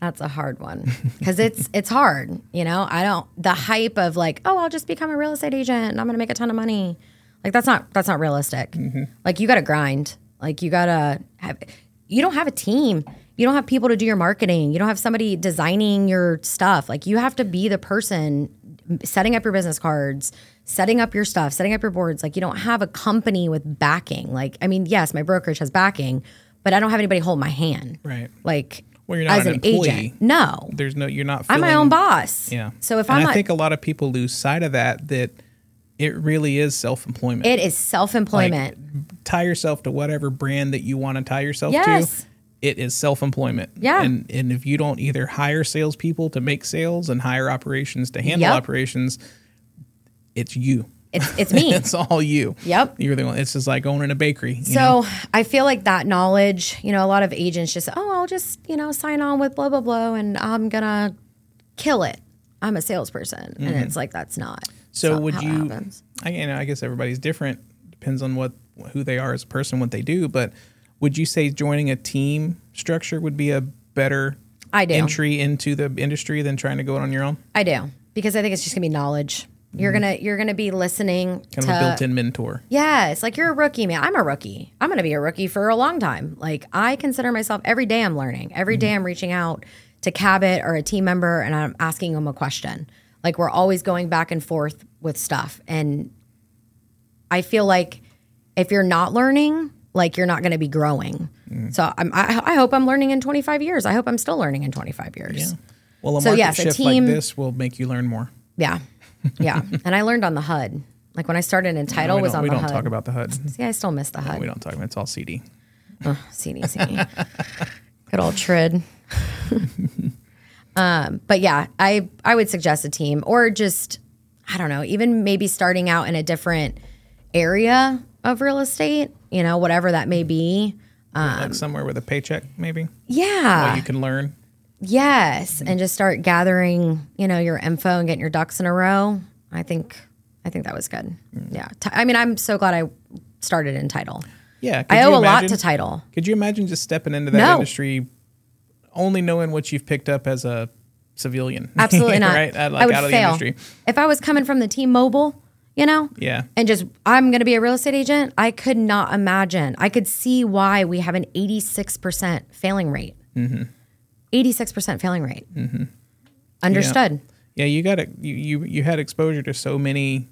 Speaker 1: That's a hard one because it's it's hard. You know, I don't the hype of like, oh, I'll just become a real estate agent and I'm going to make a ton of money. Like that's not that's not realistic. Mm-hmm. Like you got to grind. Like you got to have. You don't have a team. You don't have people to do your marketing. You don't have somebody designing your stuff. Like you have to be the person setting up your business cards, setting up your stuff, setting up your boards. Like you don't have a company with backing. Like I mean, yes, my brokerage has backing, but I don't have anybody hold my hand.
Speaker 2: Right.
Speaker 1: Like
Speaker 2: Well, you're not
Speaker 1: as
Speaker 2: an
Speaker 1: an,
Speaker 2: employee.
Speaker 1: agent. No,
Speaker 2: There's no, you're not.
Speaker 1: I'm my own boss.
Speaker 2: Yeah.
Speaker 1: So if
Speaker 2: and
Speaker 1: I'm
Speaker 2: I
Speaker 1: not,
Speaker 2: think a lot of people lose sight of that. That it really is self-employment.
Speaker 1: it is self-employment.
Speaker 2: tie yourself to whatever brand that you want to tie yourself
Speaker 1: Yes.
Speaker 2: to. It is self-employment.
Speaker 1: Yeah.
Speaker 2: And and if you don't either hire salespeople to make sales and hire operations to handle
Speaker 1: Yep.
Speaker 2: operations, it's you.
Speaker 1: it's it's me.
Speaker 2: It's all you.
Speaker 1: Yep.
Speaker 2: You're the one. It's just like owning a bakery. you
Speaker 1: so
Speaker 2: know?
Speaker 1: I feel like that knowledge, you know, a lot of agents just, oh, I'll just, you know, sign on with blah blah blah, and I'm gonna kill it. I'm a salesperson, and it's like that's not.
Speaker 2: Mm-hmm. So
Speaker 1: that's not
Speaker 2: would
Speaker 1: how
Speaker 2: you?
Speaker 1: happens.
Speaker 2: I you know I guess everybody's different. Depends on what who they are as a person, what they do. But would you say joining a team structure would be a better
Speaker 1: I do.
Speaker 2: entry into the industry than trying to go it on your own?
Speaker 1: I do because I think it's just gonna be knowledge. You're gonna you're gonna be listening
Speaker 2: Mm-hmm. Kind
Speaker 1: to
Speaker 2: of a built-in mentor.
Speaker 1: Yes, like you're a rookie, man. I'm a rookie. I'm going to be a rookie for a long time. Like I consider myself every day I'm learning. Every day I'm reaching out to Cabot or a team member and I'm asking them a question. Like we're always going back and forth with stuff. And I feel like if you're not learning, like you're not going to be growing. So I'm, I, I hope I'm learning in 25 years. I hope I'm still learning in 25 years. Yeah.
Speaker 2: Well, a
Speaker 1: So,
Speaker 2: market
Speaker 1: yes, a
Speaker 2: shift
Speaker 1: team-
Speaker 2: like this will make you learn more.
Speaker 1: Yeah. Yeah. and I learned on the HUD. Like when I started in title
Speaker 2: we
Speaker 1: was on
Speaker 2: we
Speaker 1: the
Speaker 2: don't
Speaker 1: HUD.
Speaker 2: talk about the HUD.
Speaker 1: See, I still miss the HUD.
Speaker 2: we don't talk about it's all CD.
Speaker 1: CDC. Good old TRID. um, but yeah, I I would suggest a team or just I don't know, even maybe starting out in a different area of real estate, you know, whatever that may be.
Speaker 2: like somewhere with a paycheck, maybe.
Speaker 1: Yeah.
Speaker 2: What you can learn.
Speaker 1: Yes, and just start gathering, you know, your info and getting your ducks in a row. I think, I think that was good. Yeah, I mean, I'm so glad I started in title.
Speaker 2: Yeah.
Speaker 1: I owe a lot to title.
Speaker 2: Could you imagine just stepping into that
Speaker 1: No.
Speaker 2: industry, only knowing what you've picked up as a civilian?
Speaker 1: Absolutely not.
Speaker 2: right? Uh,
Speaker 1: I
Speaker 2: Like
Speaker 1: would
Speaker 2: out of
Speaker 1: fail
Speaker 2: the industry.
Speaker 1: if I was coming from the T-Mobile, you know,
Speaker 2: Yeah.
Speaker 1: and just I'm going to be a real estate agent. I could not imagine. I could see why we have an 86 percent failing rate.
Speaker 2: Mm-hmm.
Speaker 1: 86 percent failing rate. Understood.
Speaker 2: Yeah, you got it. You, you you had exposure to so many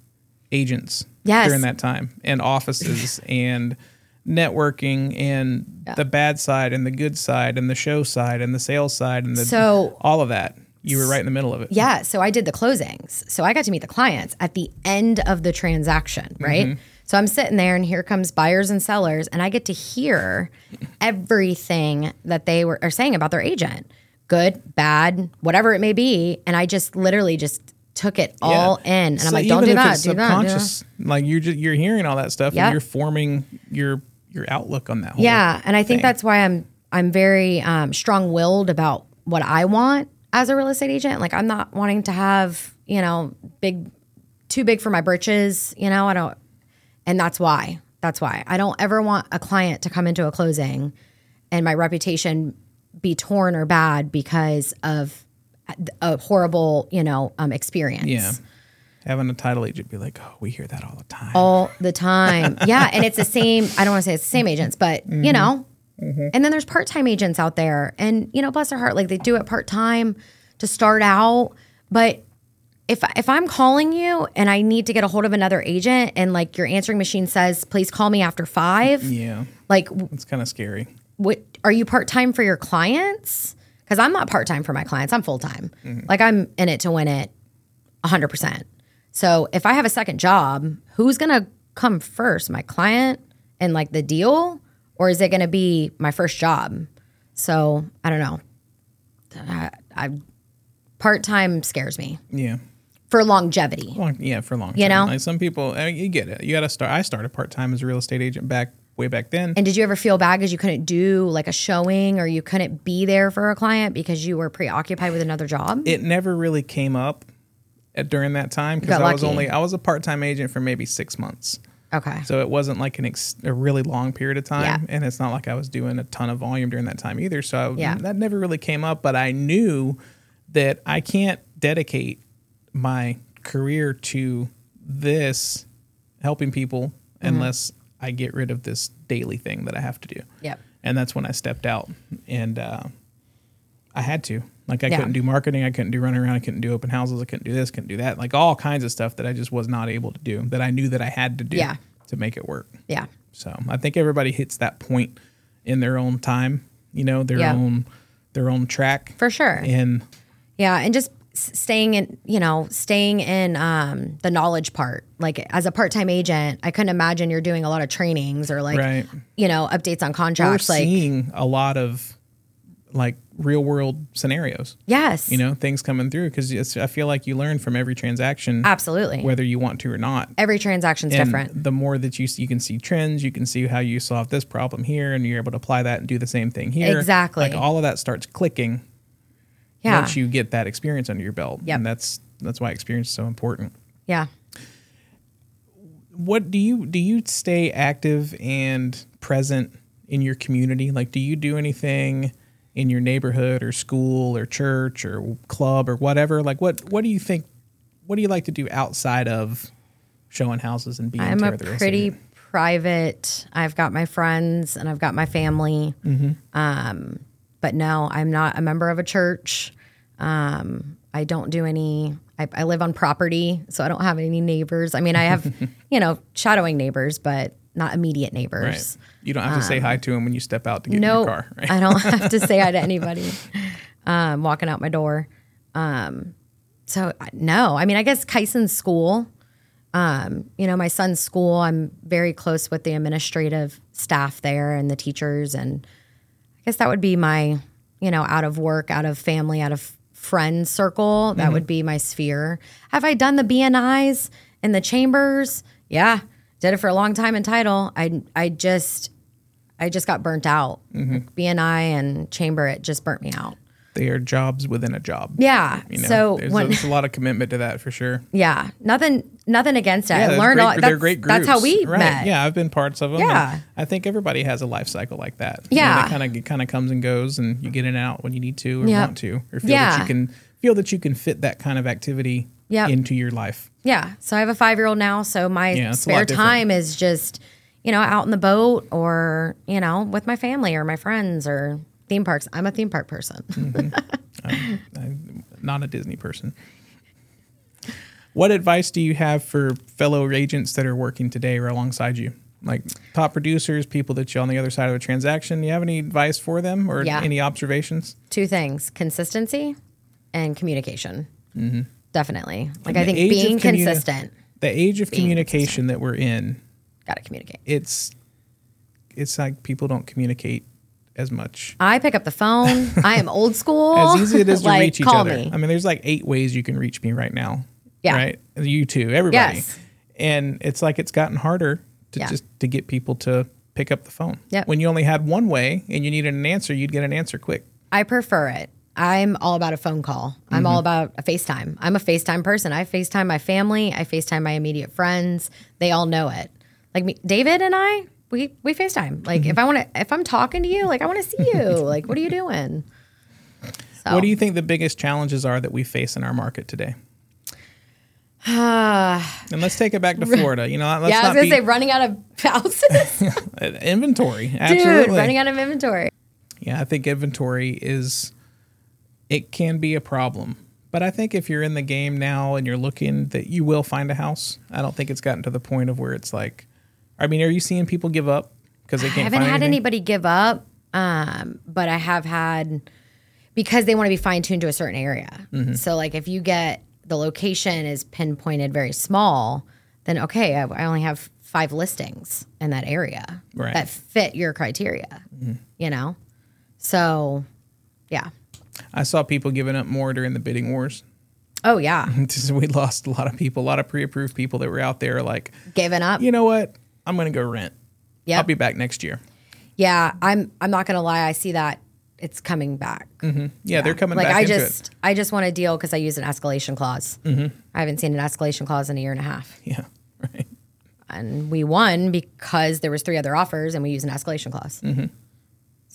Speaker 2: agents
Speaker 1: Yes.
Speaker 2: during that time, and offices, and networking, and the bad side, and the good side, and the show side, and the sales side, and the
Speaker 1: So-
Speaker 2: all of that. You were right in the middle of it.
Speaker 1: Yeah, so I did the closings. So I got to meet the clients at the end of the transaction, right? So I'm sitting there and here comes buyers and sellers and I get to hear everything that they were are saying about their agent. Good, bad, whatever it may be, and I just literally just took it all in and I'm like don't do that, do that, do that.
Speaker 2: Like you're just you're hearing all that stuff,
Speaker 1: Yep.
Speaker 2: and you're forming your your outlook on that. Whole
Speaker 1: Yeah, and I think
Speaker 2: thing.
Speaker 1: that's why I'm I'm very um, strong willed about what I want as a real estate agent. Like I'm not wanting to have you know big, too big for my britches. You know I don't, and that's why. That's why I don't ever want a client to come into a closing, and my reputation be torn or bad because of a horrible you know um, experience.
Speaker 2: Yeah. Having a title agent be like, oh, we hear that all the time.
Speaker 1: all the time. Yeah, and it's the same. I don't want to say it's the same agents, but
Speaker 2: Mm-hmm.
Speaker 1: you know. Mm-hmm. And then there's part-time agents out there, and you know, bless their heart, like they do it part-time to start out. But if if I'm calling you and I need to get a hold of another agent, and like your answering machine says, "Please call me after five,
Speaker 2: yeah,
Speaker 1: like
Speaker 2: it's kind of scary.
Speaker 1: what are you part-time for your clients? Because i'm not part-time for my clients. I'm full-time. Mm-hmm. Like i'm in it to win it 100% so if i have a second job who's gonna come first? My client and like the deal or is it gonna be my first job so i don't know I, I part-time scares me
Speaker 2: Yeah.
Speaker 1: for longevity
Speaker 2: Long, yeah, for long.
Speaker 1: You know?
Speaker 2: like some people, I mean, you get it. You got to start. I started part time as a real estate agent back way back then.
Speaker 1: and did you ever feel bad because you couldn't do like a showing or you couldn't be there for a client because you were preoccupied with another job
Speaker 2: it never really came up at, during that time because I was only I was a part time agent for maybe six months.
Speaker 1: Okay
Speaker 2: So it wasn't like an ex- a really long period of time,
Speaker 1: Yeah.
Speaker 2: and it's not like I was doing a ton of volume during that time either. So I,
Speaker 1: Yeah.
Speaker 2: that never really came up. But I knew that I can't dedicate my career to this helping people
Speaker 1: Mm-hmm.
Speaker 2: unless I get rid of this daily thing that I have to do.
Speaker 1: Yep.
Speaker 2: And that's when I stepped out, and uh, I had to. Like I
Speaker 1: Yeah.
Speaker 2: couldn't do marketing, I couldn't do running around, I couldn't do open houses, I couldn't do this, couldn't do that. Like all kinds of stuff that I just was not able to do that I knew that I had to do
Speaker 1: Yeah.
Speaker 2: to make it work.
Speaker 1: Yeah.
Speaker 2: So I think everybody hits that point in their own time, you know, their
Speaker 1: Yeah.
Speaker 2: own their own track.
Speaker 1: For sure.
Speaker 2: And
Speaker 1: Yeah. And just staying in, you know, staying in um, the knowledge part. Like as a part time agent, I couldn't imagine you're doing a lot of trainings or like,
Speaker 2: Right.
Speaker 1: you know, updates on
Speaker 2: we're
Speaker 1: contracts. Like,
Speaker 2: seeing a lot of like real world scenarios,
Speaker 1: yes.
Speaker 2: you know, things coming through because I feel like you learn from every transaction,
Speaker 1: Absolutely.
Speaker 2: whether you want to or not.
Speaker 1: Every transaction's
Speaker 2: And
Speaker 1: different.
Speaker 2: the more that you you can see trends, you can see how you solve this problem here, and you're able to apply that and do the same thing here.
Speaker 1: Exactly.
Speaker 2: Like all of that starts clicking
Speaker 1: Yeah.
Speaker 2: once you get that experience under your belt.
Speaker 1: Yep.
Speaker 2: And that's that's why experience is so important.
Speaker 1: yeah.
Speaker 2: What do you do you stay active and present in your community? Like do you do anything in your neighborhood or school or church or club or whatever? Like what what do you think what do you like to do outside of showing houses and being
Speaker 1: I'm a
Speaker 2: Tara the Real Estate
Speaker 1: pretty private. I've got my friends and I've got my family.
Speaker 2: Mm-hmm.
Speaker 1: Um, but no, I'm not a member of a church. Um, I don't do any. I, I live on property, so I don't have any neighbors. I mean, I have, you know, shadowing neighbors, but not immediate neighbors.
Speaker 2: Right. You don't have to say hi to him when you step out to get
Speaker 1: No,
Speaker 2: in your car. Right?
Speaker 1: I don't have to say hi to anybody um, walking out my door. Um, so no, I mean, I guess Kyson's school. Um, you know, my son's school. I'm very close with the administrative staff there and the teachers, and I guess that would be my, you know, out of work, out of family, out of friend circle. That would be my sphere. Have I done the BNIs in the chambers? Yeah, did it for a long time in title. I I just I just got burnt out.
Speaker 2: Mm-hmm.
Speaker 1: Like BNI and Chamber, it just burnt me out.
Speaker 2: They are jobs within a job.
Speaker 1: Yeah.
Speaker 2: You know,
Speaker 1: so
Speaker 2: there's,
Speaker 1: when
Speaker 2: a, there's a lot of commitment to that for sure.
Speaker 1: yeah, nothing nothing against it. I learned
Speaker 2: great,
Speaker 1: a lot.
Speaker 2: They're
Speaker 1: That's,
Speaker 2: great groups.
Speaker 1: that's how we
Speaker 2: right.
Speaker 1: met.
Speaker 2: Yeah, I've been parts of them.
Speaker 1: Yeah.
Speaker 2: I think everybody has a life cycle like that.
Speaker 1: Yeah.
Speaker 2: it kind of kind of comes and goes, and you get in and out when you need to or
Speaker 1: Yep.
Speaker 2: want to, or feel that you can feel that you can fit that kind of activity
Speaker 1: Yep.
Speaker 2: into your life.
Speaker 1: Yeah. So I have a five year old now. So my
Speaker 2: Yeah, it's a lot
Speaker 1: spare time is just, you know, out in the boat or, you know, with my family or my friends or theme parks. I'm a theme park person. Mm-hmm.
Speaker 2: I'm not a Disney person. What advice do you have for fellow agents that are working today or alongside you? Like top producers, people that you're on the other side of a transaction. Do you have any advice for them or
Speaker 1: Yeah.
Speaker 2: any observations?
Speaker 1: Two things consistency and communication. Mm-hmm. Definitely. Like. I think being
Speaker 2: communi-
Speaker 1: consistent,
Speaker 2: The age of communication that we're in,
Speaker 1: got to communicate.
Speaker 2: it's it's like people don't communicate as much.
Speaker 1: I pick up the phone. I am old school.
Speaker 2: As easy it is to
Speaker 1: like,
Speaker 2: reach each other.
Speaker 1: Me.
Speaker 2: I mean, there's like eight ways you can reach me right now.
Speaker 1: Yeah.
Speaker 2: Right. You too. Everybody.
Speaker 1: Yes.
Speaker 2: And it's like it's gotten harder to
Speaker 1: Yeah.
Speaker 2: just to get people to pick up the phone.
Speaker 1: Yep.
Speaker 2: When you only had one way and you needed an answer, you'd get an answer quick.
Speaker 1: I prefer it. I'm all about a phone call. I'm
Speaker 2: Mm-hmm.
Speaker 1: all about a FaceTime. I'm a FaceTime person. I FaceTime my family. I FaceTime my immediate friends. They all know it. Like me, David and I, we we FaceTime. Like
Speaker 2: Mm-hmm.
Speaker 1: if I want to, if I'm talking to you, like I want to see you. like what are you doing? So,
Speaker 2: What do you think the biggest challenges are that we face in our market today? and let's take it back to Florida. You know, let's
Speaker 1: yeah, I was gonna
Speaker 2: be
Speaker 1: say running out of houses,
Speaker 2: inventory. Absolutely.
Speaker 1: dude. Running out of inventory.
Speaker 2: Yeah, I think inventory is it can be a problem. But I think if you're in the game now and you're looking that you will find a house. I don't think it's gotten to the point of where it's like I mean, are you seeing people give up because they can't
Speaker 1: I
Speaker 2: haven't
Speaker 1: had
Speaker 2: anything?
Speaker 1: anybody give up, um, but I have had because they want to be fine tuned to a certain area.
Speaker 2: Mm-hmm.
Speaker 1: So, like, if you get the location is pinpointed very small, then okay, I, I only have five listings in that area
Speaker 2: Right.
Speaker 1: that fit your criteria. You know, so yeah.
Speaker 2: I saw people giving up more during the bidding wars.
Speaker 1: Oh yeah,
Speaker 2: we lost a lot of people, a lot of pre-approved people that were out there like,
Speaker 1: giving up.
Speaker 2: you know what? I'm going to go rent.
Speaker 1: Yeah,
Speaker 2: I'll be back next year.
Speaker 1: Yeah, I'm. I'm not gonna lie. I see that it's coming back.
Speaker 2: Yeah, they're coming
Speaker 1: like
Speaker 2: back
Speaker 1: I just
Speaker 2: it.
Speaker 1: I just want a deal because I use an escalation clause.
Speaker 2: Mm-hmm.
Speaker 1: I haven't seen an escalation clause in a year and a half,
Speaker 2: Yeah, right.
Speaker 1: and we won because there was three other offers and we used an escalation clause.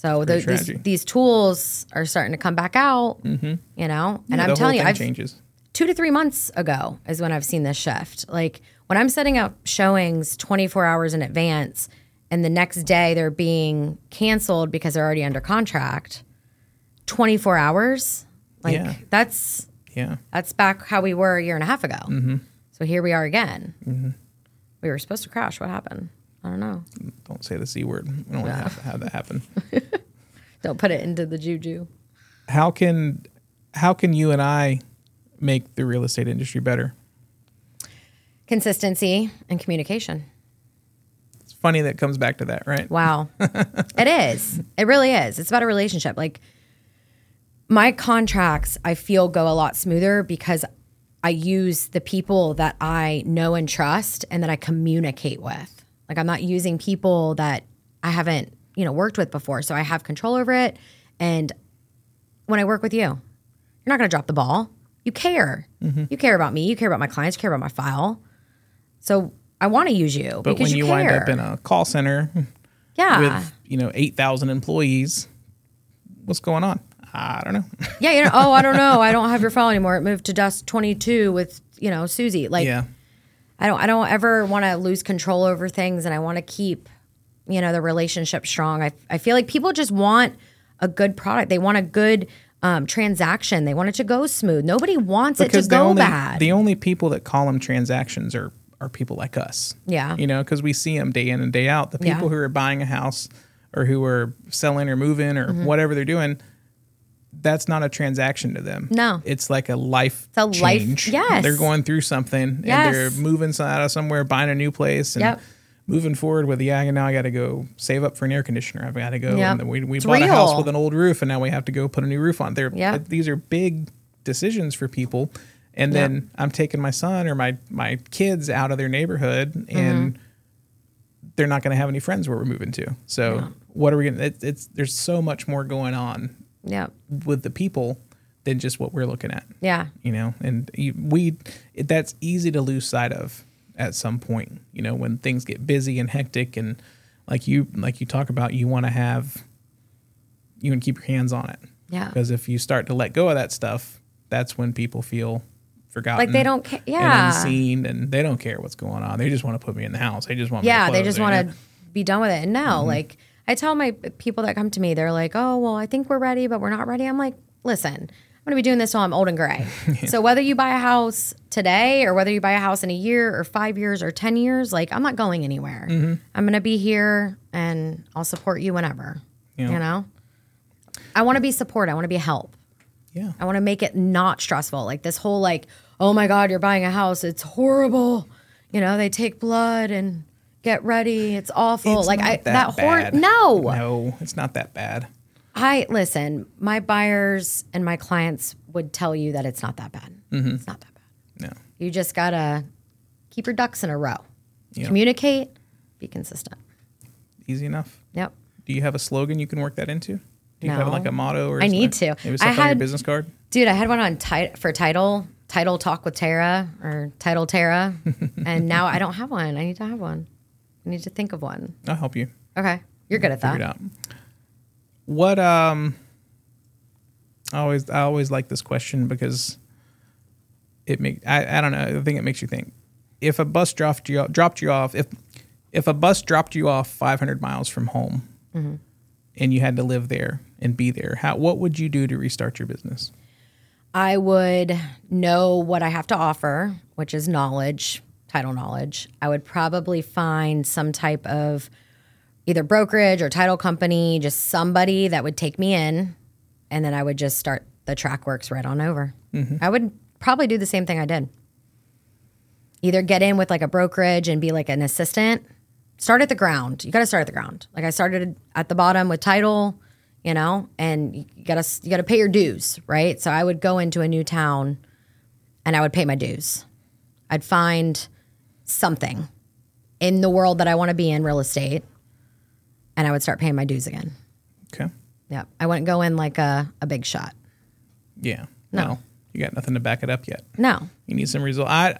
Speaker 1: So the, these, these tools are starting to come back out. You know, and
Speaker 2: Yeah,
Speaker 1: I'm telling you, I've
Speaker 2: changes.
Speaker 1: two to three months ago is when I've seen this shift. Like when I'm setting up showings 24 hours in advance and the next day they're being canceled because they're already under contract, 24 hours, like
Speaker 2: Yeah.
Speaker 1: that's
Speaker 2: Yeah.
Speaker 1: that's back how we were a year and a half ago.
Speaker 2: Mm-hmm.
Speaker 1: So here we are again. We were supposed to crash. What happened? I don't know.
Speaker 2: Don't say the c word. We don't want to have, have that happen.
Speaker 1: Don't put it into the juju.
Speaker 2: how can how can you and I make the real estate industry better?
Speaker 1: Consistency and communication.
Speaker 2: It's funny that it comes back to that, right?
Speaker 1: Wow. it is. It really is. It's about a relationship. Like my contracts, I feel go a lot smoother because I use the people that I know and trust and that I communicate with. Like I'm not using people that I haven't, you know, worked with before. So I have control over it. And when I work with you, you're not going to drop the ball. You care.
Speaker 2: Mm-hmm.
Speaker 1: You care about me. You care about my clients. You care about my file. So I want to use you
Speaker 2: But
Speaker 1: because
Speaker 2: when you,
Speaker 1: care.
Speaker 2: wind up in a call center
Speaker 1: yeah.
Speaker 2: with you know eight thousand employees, what's going on? I don't know.
Speaker 1: Yeah, you know, oh, I don't know. I don't have your file anymore. It moved to dust 22 with, you know, Susie. Like
Speaker 2: yeah,
Speaker 1: I don't I don't ever want to lose control over things and I want to keep, you know, the relationship strong. I I feel like people just want a good product. They want a good um, transaction. They want it to go smooth. Nobody wants it to go
Speaker 2: only
Speaker 1: bad.
Speaker 2: the only people that call them transactions are are people like us.
Speaker 1: Yeah.
Speaker 2: you know, because we see them day in and day out. The
Speaker 1: Yeah.
Speaker 2: people who are buying a house or who are selling or moving or
Speaker 1: Mm-hmm.
Speaker 2: whatever they're doing. That's not a transaction to them.
Speaker 1: No.
Speaker 2: it's like a life it's
Speaker 1: a life- yes.
Speaker 2: they're going through something and they're moving out of somewhere, buying a new place, and
Speaker 1: Yep.
Speaker 2: moving forward with yeah. Now I got to go save up for an air conditioner. I've got to go.
Speaker 1: Yep.
Speaker 2: And we we
Speaker 1: It's
Speaker 2: bought a house with an old roof, and now we have to go put a new roof on. They're
Speaker 1: Yep.
Speaker 2: these are big decisions for people. And
Speaker 1: Yep.
Speaker 2: then I'm taking my son or my my kids out of their neighborhood,
Speaker 1: Mm-hmm.
Speaker 2: and they're not going to have any friends where we're moving to. So what are we gonna? It, it's there's so much more going on
Speaker 1: Yeah.
Speaker 2: with the people than just what we're looking at.
Speaker 1: Yeah.
Speaker 2: You know, and we it, that's easy to lose sight of at some point. You know, when things get busy and hectic, and like you like you talk about, you want to have you want to keep your hands on it.
Speaker 1: Yeah.
Speaker 2: Because if you start to let go of that stuff, that's when people feel forgotten.
Speaker 1: Like they don't ca-
Speaker 2: And
Speaker 1: yeah.
Speaker 2: unseen, and they don't care what's going on. They just want to put me in the house. They just want me
Speaker 1: yeah they just want to be done with it and now
Speaker 2: Mm-hmm.
Speaker 1: like i tell my people that come to me they're like oh well i think we're ready but we're not ready i'm like listen i'm going to be doing this till i'm old and gray so whether you buy a house today or whether you buy a house in a year or five years or ten years like i'm not going anywhere
Speaker 2: Mm-hmm.
Speaker 1: i'm going to be here and i'll support you whenever
Speaker 2: Yeah.
Speaker 1: you know i want to be support i want to be help
Speaker 2: Yeah.
Speaker 1: I want to make it not stressful. Like this whole like, oh my God, you're buying a house. It's horrible. You know, they take blood and get ready. It's awful.
Speaker 2: It's
Speaker 1: like I that, hor
Speaker 2: bad.
Speaker 1: no.
Speaker 2: No, it's not that bad.
Speaker 1: I listen, my buyers and my clients would tell you that it's not that bad.
Speaker 2: Mm-hmm.
Speaker 1: It's not that bad.
Speaker 2: No.
Speaker 1: You just gotta keep your ducks in a row.
Speaker 2: Yeah.
Speaker 1: Communicate, be consistent.
Speaker 2: Easy enough.
Speaker 1: Yep.
Speaker 2: Do you have a slogan you can work that into? Do you have like a motto or
Speaker 1: I need to.
Speaker 2: Maybe
Speaker 1: I
Speaker 2: something on your
Speaker 1: had-
Speaker 2: business card?
Speaker 1: Dude, I had one on tit- for title, title talk with Tara or title Tara, and now I don't have one. I need to have one. I need to think of one.
Speaker 2: I'll help you
Speaker 1: Okay, you're good at
Speaker 2: figure it
Speaker 1: that.
Speaker 2: out. What um I always I always like this question because it make I, I don't know, I think it makes you think. If a bus dropped you dropped you off if if a bus dropped you off 500 miles from home
Speaker 1: Mm-hmm.
Speaker 2: and you had to live there and be there, how what would you do to restart your business?
Speaker 1: I would know what I have to offer, which is knowledge, title knowledge. I would probably find some type of either brokerage or title company, just somebody that would take me in, and then I would just start the track works right on over. Mm-hmm. I would probably do the same thing I did. Either get in with like a brokerage and be like an assistant. Start at the ground. You got to start at the ground. Like I started at the bottom with title, you know, and you got to you got to pay your dues, right? So I would go into a new town and I would pay my dues. I'd find something in the world that I want to be in real estate and I would start paying my dues again.
Speaker 2: Okay.
Speaker 1: Yeah. I wouldn't go in like a, a big shot.
Speaker 2: Yeah.
Speaker 1: No.
Speaker 2: Well, you got nothing to back it up yet.
Speaker 1: No.
Speaker 2: You need some result. I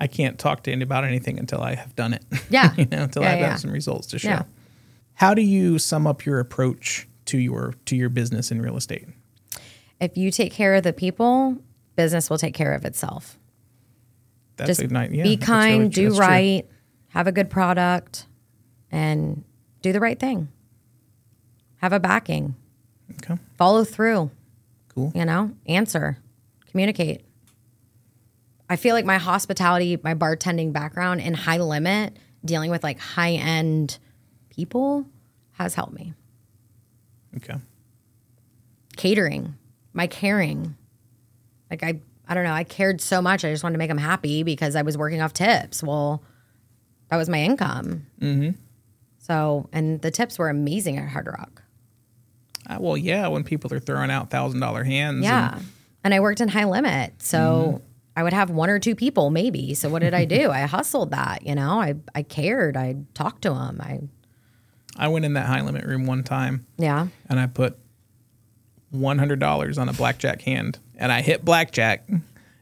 Speaker 2: I can't talk to anybody about anything until I have done it.
Speaker 1: Yeah.
Speaker 2: you know, until
Speaker 1: Yeah, yeah.
Speaker 2: got some results to show.
Speaker 1: Yeah.
Speaker 2: How do you sum up your approach to your to your business in real estate?
Speaker 1: If you take care of the people, business will take care of itself.
Speaker 2: That's
Speaker 1: Just
Speaker 2: nice, yeah,
Speaker 1: be kind,
Speaker 2: really-
Speaker 1: do
Speaker 2: that's true.
Speaker 1: right, have a good product, and do the right thing. Have a backing.
Speaker 2: Okay.
Speaker 1: Follow through.
Speaker 2: Cool.
Speaker 1: You know, answer, communicate. I feel like my hospitality, my bartending background and high limit, dealing with like high end people has helped me.
Speaker 2: Okay.
Speaker 1: Catering, my caring. Like I I don't know, I cared so much. I just wanted to make them happy because I was working off tips. Well, that was my income. Mm-hmm. So, and the tips were amazing at Hard Rock.
Speaker 2: Uh, well, yeah, when people are throwing out thousand dollar hands.
Speaker 1: Yeah.
Speaker 2: and-
Speaker 1: And I worked in high limit. So I would have one or two people maybe. So what did I do? I hustled that, you know, I, I cared. I talked to them. I,
Speaker 2: I went in that high limit room one time
Speaker 1: yeah.
Speaker 2: and I put one hundred dollars on a blackjack hand, and I hit blackjack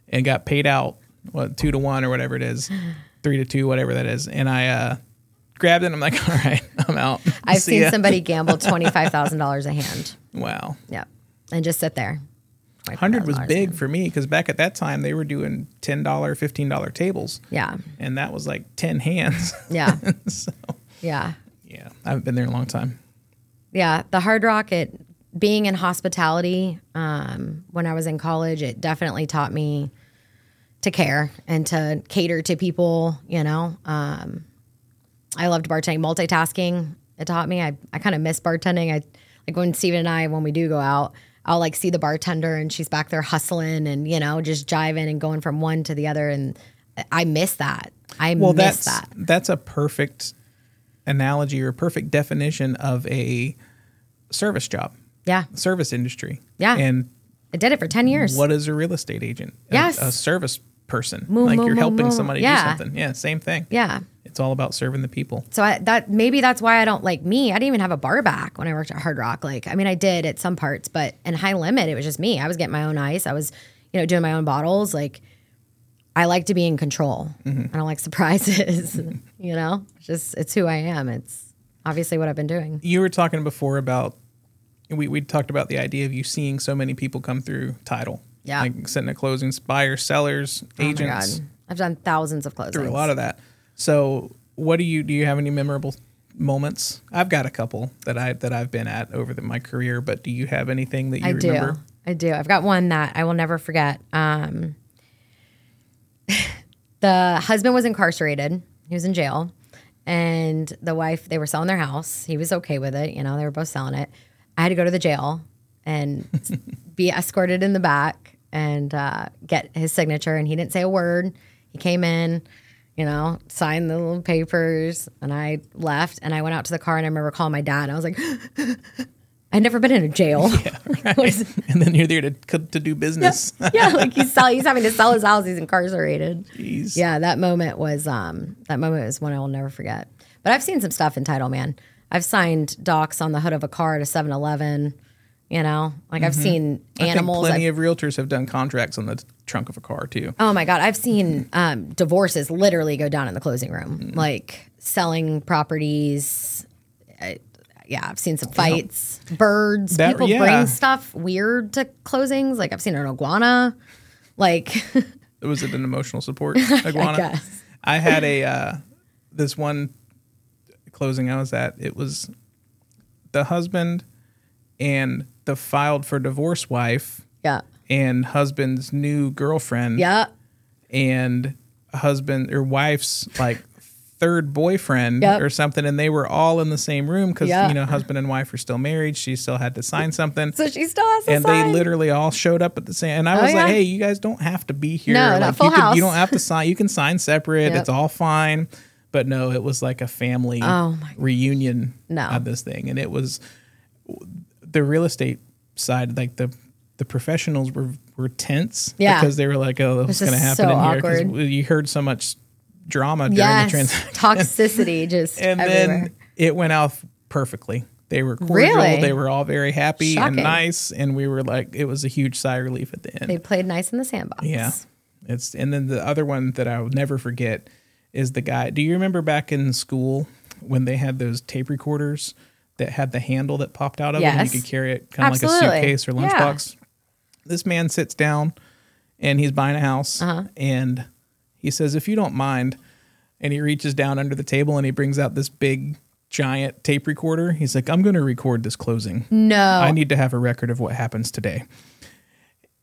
Speaker 2: and got paid out what two to one or whatever it is, three to two, whatever that is, and I uh, grabbed it. and I'm like, all right, I'm out.
Speaker 1: I've
Speaker 2: See
Speaker 1: seen
Speaker 2: ya."
Speaker 1: somebody gamble $25,000 a hand.
Speaker 2: Wow.
Speaker 1: Yep, And just sit there.
Speaker 2: Hundred was
Speaker 1: $25,000 a
Speaker 2: big for me because back at that time they were doing ten dollar, fifteen dollar tables,
Speaker 1: Yeah.
Speaker 2: and that was like ten hands.
Speaker 1: Yeah.
Speaker 2: so
Speaker 1: Yeah.
Speaker 2: yeah, I haven't been there in a long time.
Speaker 1: Yeah. The Hard Rock, it, being in hospitality um, when I was in college, it definitely taught me to care and to cater to people, you know. Um, I loved bartending, multitasking. It taught me. I, I kind of miss bartending. I like when Steven and I, when we do go out, I'll like see the bartender and she's back there hustling and, you know, just jiving and going from one to the other. And I miss that. I
Speaker 2: Well,
Speaker 1: miss
Speaker 2: that's
Speaker 1: that.
Speaker 2: that's a perfect analogy or perfect definition of a service job,
Speaker 1: Yeah.
Speaker 2: service industry.
Speaker 1: Yeah.
Speaker 2: and
Speaker 1: I did it for 10 years.
Speaker 2: what is a real estate agent? A-
Speaker 1: Yes.
Speaker 2: a, service person. Like you're helping somebody
Speaker 1: Yeah.
Speaker 2: do something. Yeah, same thing.
Speaker 1: Yeah.
Speaker 2: It's all about serving the people.
Speaker 1: So I, that maybe that's why I don't like me. I didn't even have a bar back when I worked at Hard Rock. Like, I mean, I did at some parts, but in High Limit, it was just me. I was getting my own ice. I was, you know, doing my own bottles. Like, I like to be in control. Mm-hmm. I don't like surprises. you know, it's just it's who I am. It's obviously what I've been doing.
Speaker 2: You were talking before about we we talked about the idea of you seeing so many people come through title.
Speaker 1: Yeah.
Speaker 2: Like sitting at closings, buyers, sellers,
Speaker 1: Oh my
Speaker 2: agents.
Speaker 1: God. I've done thousands of closings.
Speaker 2: through a lot of that. So, what do you do? You have any memorable moments? I've got a couple that I that I've been at over the, my career, but do you have anything that you
Speaker 1: I
Speaker 2: remember?
Speaker 1: do. I do. I've got one that I will never forget. Um, the husband was incarcerated. He was in jail. And the wife, they were selling their house. He was okay with it. You know, they were both selling it. I had to go to the jail and be escorted in the back and uh, get his signature. And he didn't say a word. He came in, you know, signed the little papers, and I left. And I went out to the car, and I remember calling my dad. And I was like, I'd never been in a jail. What is-
Speaker 2: and then you're there to to do business.
Speaker 1: yeah, like he's sell, he's having to sell his house. He's incarcerated.
Speaker 2: Jeez.
Speaker 1: Yeah, that moment was um that moment was one I will never forget. But I've seen some stuff in title, man. I've signed docs on the hood of a car at a 7-Eleven. You know, like I've seen
Speaker 2: Mm-hmm. I think
Speaker 1: animals.
Speaker 2: plenty
Speaker 1: I've-
Speaker 2: of realtors have done contracts on the trunk of a car too.
Speaker 1: oh my god, I've seen um, divorces literally go down in the closing room,
Speaker 2: Mm.
Speaker 1: like selling properties. I, yeah, I've seen some fights, birds.
Speaker 2: That-
Speaker 1: People
Speaker 2: yeah.
Speaker 1: bring stuff weird to closings. Like I've seen an iguana. Like
Speaker 2: Was it an emotional support iguana?
Speaker 1: guess.
Speaker 2: I had a uh, this one closing I was at. It was the husband and the filed for divorce wife
Speaker 1: yeah,
Speaker 2: and husband's new girlfriend.
Speaker 1: yeah.
Speaker 2: and husband or wife's like third boyfriend
Speaker 1: Yep.
Speaker 2: or something and they were all in the same room because
Speaker 1: Yeah.
Speaker 2: you know husband and wife are still married she still had to sign something
Speaker 1: So she still has to
Speaker 2: and
Speaker 1: sign.
Speaker 2: they literally all showed up at the same and i
Speaker 1: Oh,
Speaker 2: was
Speaker 1: yeah.
Speaker 2: like hey you guys don't have to be here
Speaker 1: No,
Speaker 2: like
Speaker 1: not full
Speaker 2: you,
Speaker 1: house.
Speaker 2: you don't have to sign you can sign separate
Speaker 1: Yep.
Speaker 2: it's all fine but no it was like a family
Speaker 1: Oh,
Speaker 2: reunion
Speaker 1: No.
Speaker 2: of this thing. And it was the real estate side like the the professionals were were tense
Speaker 1: Yeah.
Speaker 2: because they were like oh what's going to happen
Speaker 1: so
Speaker 2: in here? Because you heard so much drama during
Speaker 1: yes,
Speaker 2: the transaction.
Speaker 1: Toxicity just
Speaker 2: and
Speaker 1: everywhere.
Speaker 2: then it went out perfectly. They were cordial.
Speaker 1: Really?
Speaker 2: they were all very happy and nice. And we were like it was a huge sigh of relief at the end.
Speaker 1: They played nice in the sandbox.
Speaker 2: yeah. It's and then the other one that i will never forget is the guy. Do you remember back in school when they had those tape recorders that had the handle that popped out of it and you could carry it kind of like a suitcase or
Speaker 1: Yeah.
Speaker 2: lunchbox this man sits down and he's buying a house
Speaker 1: Uh-huh.
Speaker 2: and he says if you don't mind and he reaches down under the table and he brings out this big giant tape recorder. He's like i'm going to record this closing.
Speaker 1: No,
Speaker 2: i need to have a record of what happens today.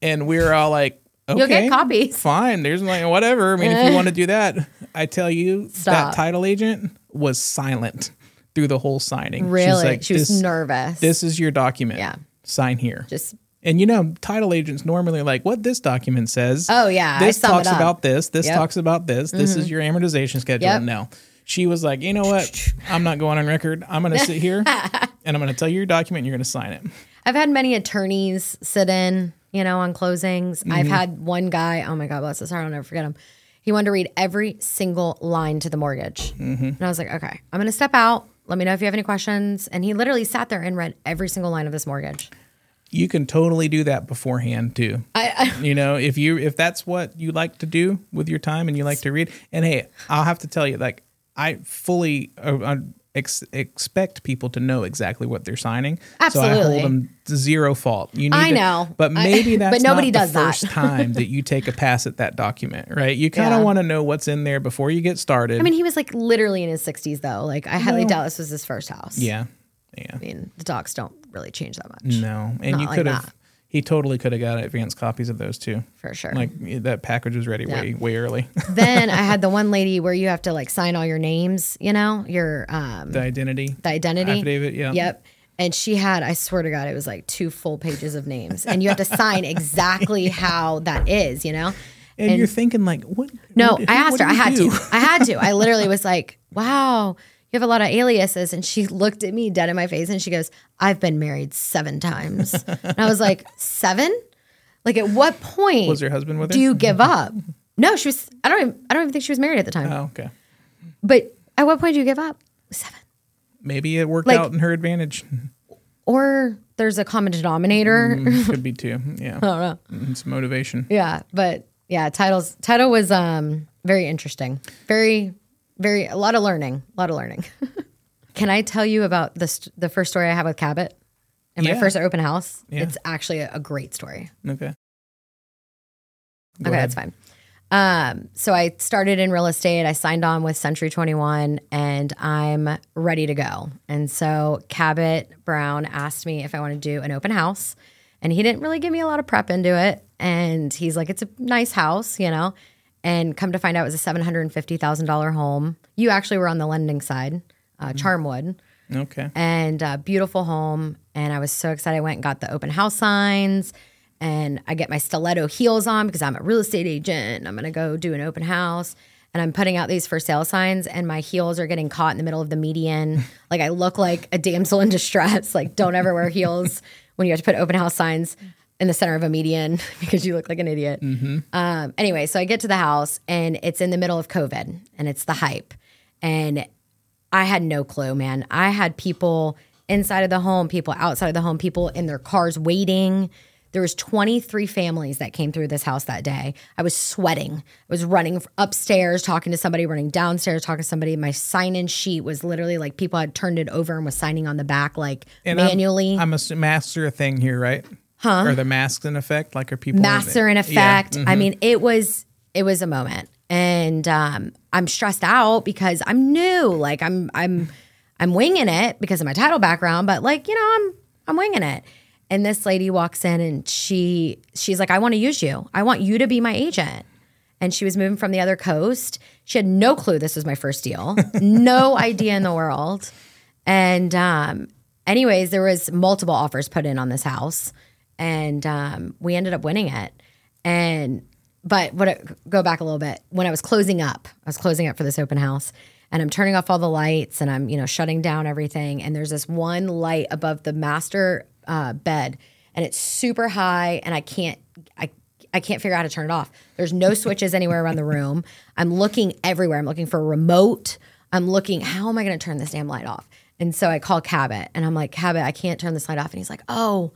Speaker 2: And we're all like okay
Speaker 1: You'll get copies.
Speaker 2: fine there's like whatever i mean if you want to do that i tell you
Speaker 1: Stop.
Speaker 2: that title agent was silent through the whole signing
Speaker 1: really.
Speaker 2: She's like,
Speaker 1: she was
Speaker 2: this,
Speaker 1: nervous.
Speaker 2: this is your document
Speaker 1: Yeah.
Speaker 2: sign here
Speaker 1: just
Speaker 2: and you know, title agents normally like what this document says.
Speaker 1: Oh, yeah,
Speaker 2: this talks about this. This
Speaker 1: Yep. Mm-hmm.
Speaker 2: talks about this. This is your amortization schedule.
Speaker 1: Yep.
Speaker 2: No, she was like, you know what? I'm not going on record. I'm going to sit here and I'm going to tell you your document. and You're going to sign it.
Speaker 1: I've had many attorneys sit in, you know, on closings.
Speaker 2: Mm-hmm.
Speaker 1: I've had one guy, oh my God, bless his heart, I'll never forget him. He wanted to read every single line to the mortgage.
Speaker 2: Mm-hmm.
Speaker 1: And I was like, okay, I'm going to step out. Let me know if you have any questions. And he literally sat there and read every single line of this mortgage.
Speaker 2: You can totally do that beforehand too.
Speaker 1: I,
Speaker 2: you know, if you if that's what you like to do with your time and you like to read, and hey, I'll have to tell you, like I fully uh, uh, ex- expect people to know exactly what they're signing. So I hold them to zero fault. You need
Speaker 1: I
Speaker 2: to-
Speaker 1: know.
Speaker 2: but
Speaker 1: I-
Speaker 2: maybe
Speaker 1: but
Speaker 2: that's
Speaker 1: nobody
Speaker 2: not
Speaker 1: does
Speaker 2: the
Speaker 1: that.
Speaker 2: first time that you take a pass at that document, right? You kind of
Speaker 1: Yeah.
Speaker 2: want to know what's in there before you get started.
Speaker 1: I mean, he was like literally in his 60s, though. Like, I highly doubt this was his first house.
Speaker 2: yeah, yeah,
Speaker 1: I mean, the docs don't really change that much.
Speaker 2: no, and
Speaker 1: Not
Speaker 2: you
Speaker 1: like
Speaker 2: could have. He totally could have got advanced copies of those too.
Speaker 1: For sure.
Speaker 2: Like that package was ready way way early.
Speaker 1: then I had the one lady where you have to like sign all your names, you know, your um
Speaker 2: the identity.
Speaker 1: the identity.
Speaker 2: Affidavit, yeah.
Speaker 1: Yep. And she had, I swear to God, it was like two full pages of names. And you have to sign exactly how that is, you know?
Speaker 2: And, you're thinking like, what?
Speaker 1: No,
Speaker 2: what-
Speaker 1: I asked her. I had
Speaker 2: do?
Speaker 1: to. I had to. I literally was like, wow, you have a lot of aliases. And she looked at me dead in my face and she goes, I've been married seven times. and I was like, seven? Like at what point
Speaker 2: Was your husband with her?
Speaker 1: do you give up? No, she was I don't even I don't even think she was married at the time.
Speaker 2: Oh, okay.
Speaker 1: But At what point do you give up? Seven.
Speaker 2: Maybe it worked
Speaker 1: Like-
Speaker 2: out in her advantage.
Speaker 1: Or there's a common denominator.
Speaker 2: Could be too. Yeah.
Speaker 1: I don't know.
Speaker 2: It's motivation.
Speaker 1: Yeah, but yeah, titles title was um very interesting. Very very a lot of learning, a lot of learning. Can I tell you about the the first story I have with Cabot? In my
Speaker 2: Yeah.
Speaker 1: first open house,
Speaker 2: Yeah.
Speaker 1: it's actually a, a great story.
Speaker 2: Okay. Go
Speaker 1: okay,
Speaker 2: ahead.
Speaker 1: that's fine. Um, so I started in real estate. I signed on with Century 21 and I'm ready to go. And so Cabot Brown asked me if I want to do an open house. And he didn't really give me a lot of prep into it. And he's like, it's a nice house, you know? And come to find out it was a $750,000 home. You actually were on the lending side, uh, Charmwood
Speaker 2: Okay.
Speaker 1: and a beautiful home. And I was so excited. I went and got the open house signs and I get my stiletto heels on because I'm a real estate agent. I'm going to go do an open house. And I'm putting out these for sale signs, and my heels are getting caught in the middle of the median. like I look like a damsel in distress. Like, don't ever wear heels when you have to put open house signs in the center of a median because you look like an idiot. Um, anyway, so I get to the house, and it's in the middle of COVID, and it's the hype. And I had no clue, man. I had people inside of the home, people outside of the home, people in their cars waiting. There was 23 families that came through this house that day. I was sweating. I was running upstairs, talking to somebody, running downstairs, talking to somebody. My sign-in sheet was literally like people had turned it over and was signing on the back like
Speaker 2: And I'm-
Speaker 1: manually.
Speaker 2: I'm, a master thing here, right? Huh? Are the masks in effect? Like are people
Speaker 1: master in
Speaker 2: Yeah.
Speaker 1: effect. I mean, it was it was a moment, and um, I'm stressed out because I'm new. Like I'm I'm I'm winging it because of my title background, but like you know I'm I'm winging it. And this lady walks in and she she's like, I want to use you. I want you to be my agent. And she was moving from the other coast. She had no clue this was my first deal, no idea in the world. And um, anyways, there was multiple offers put in on this house, and um, we ended up winning it. And but what go back a little bit when I was closing up, I was closing up for this open house, and I'm turning off all the lights and I'm you know shutting down everything. And there's this one light above the master uh, bed, and it's super high, and I can't I I can't figure out how to turn it off. There's no switches anywhere around the room. I'm looking everywhere. I'm looking for a remote. I'm looking, how am I going to turn this damn light off? And so I call Cabot and I'm like, Cabot, I can't turn this light off. And he's like, oh,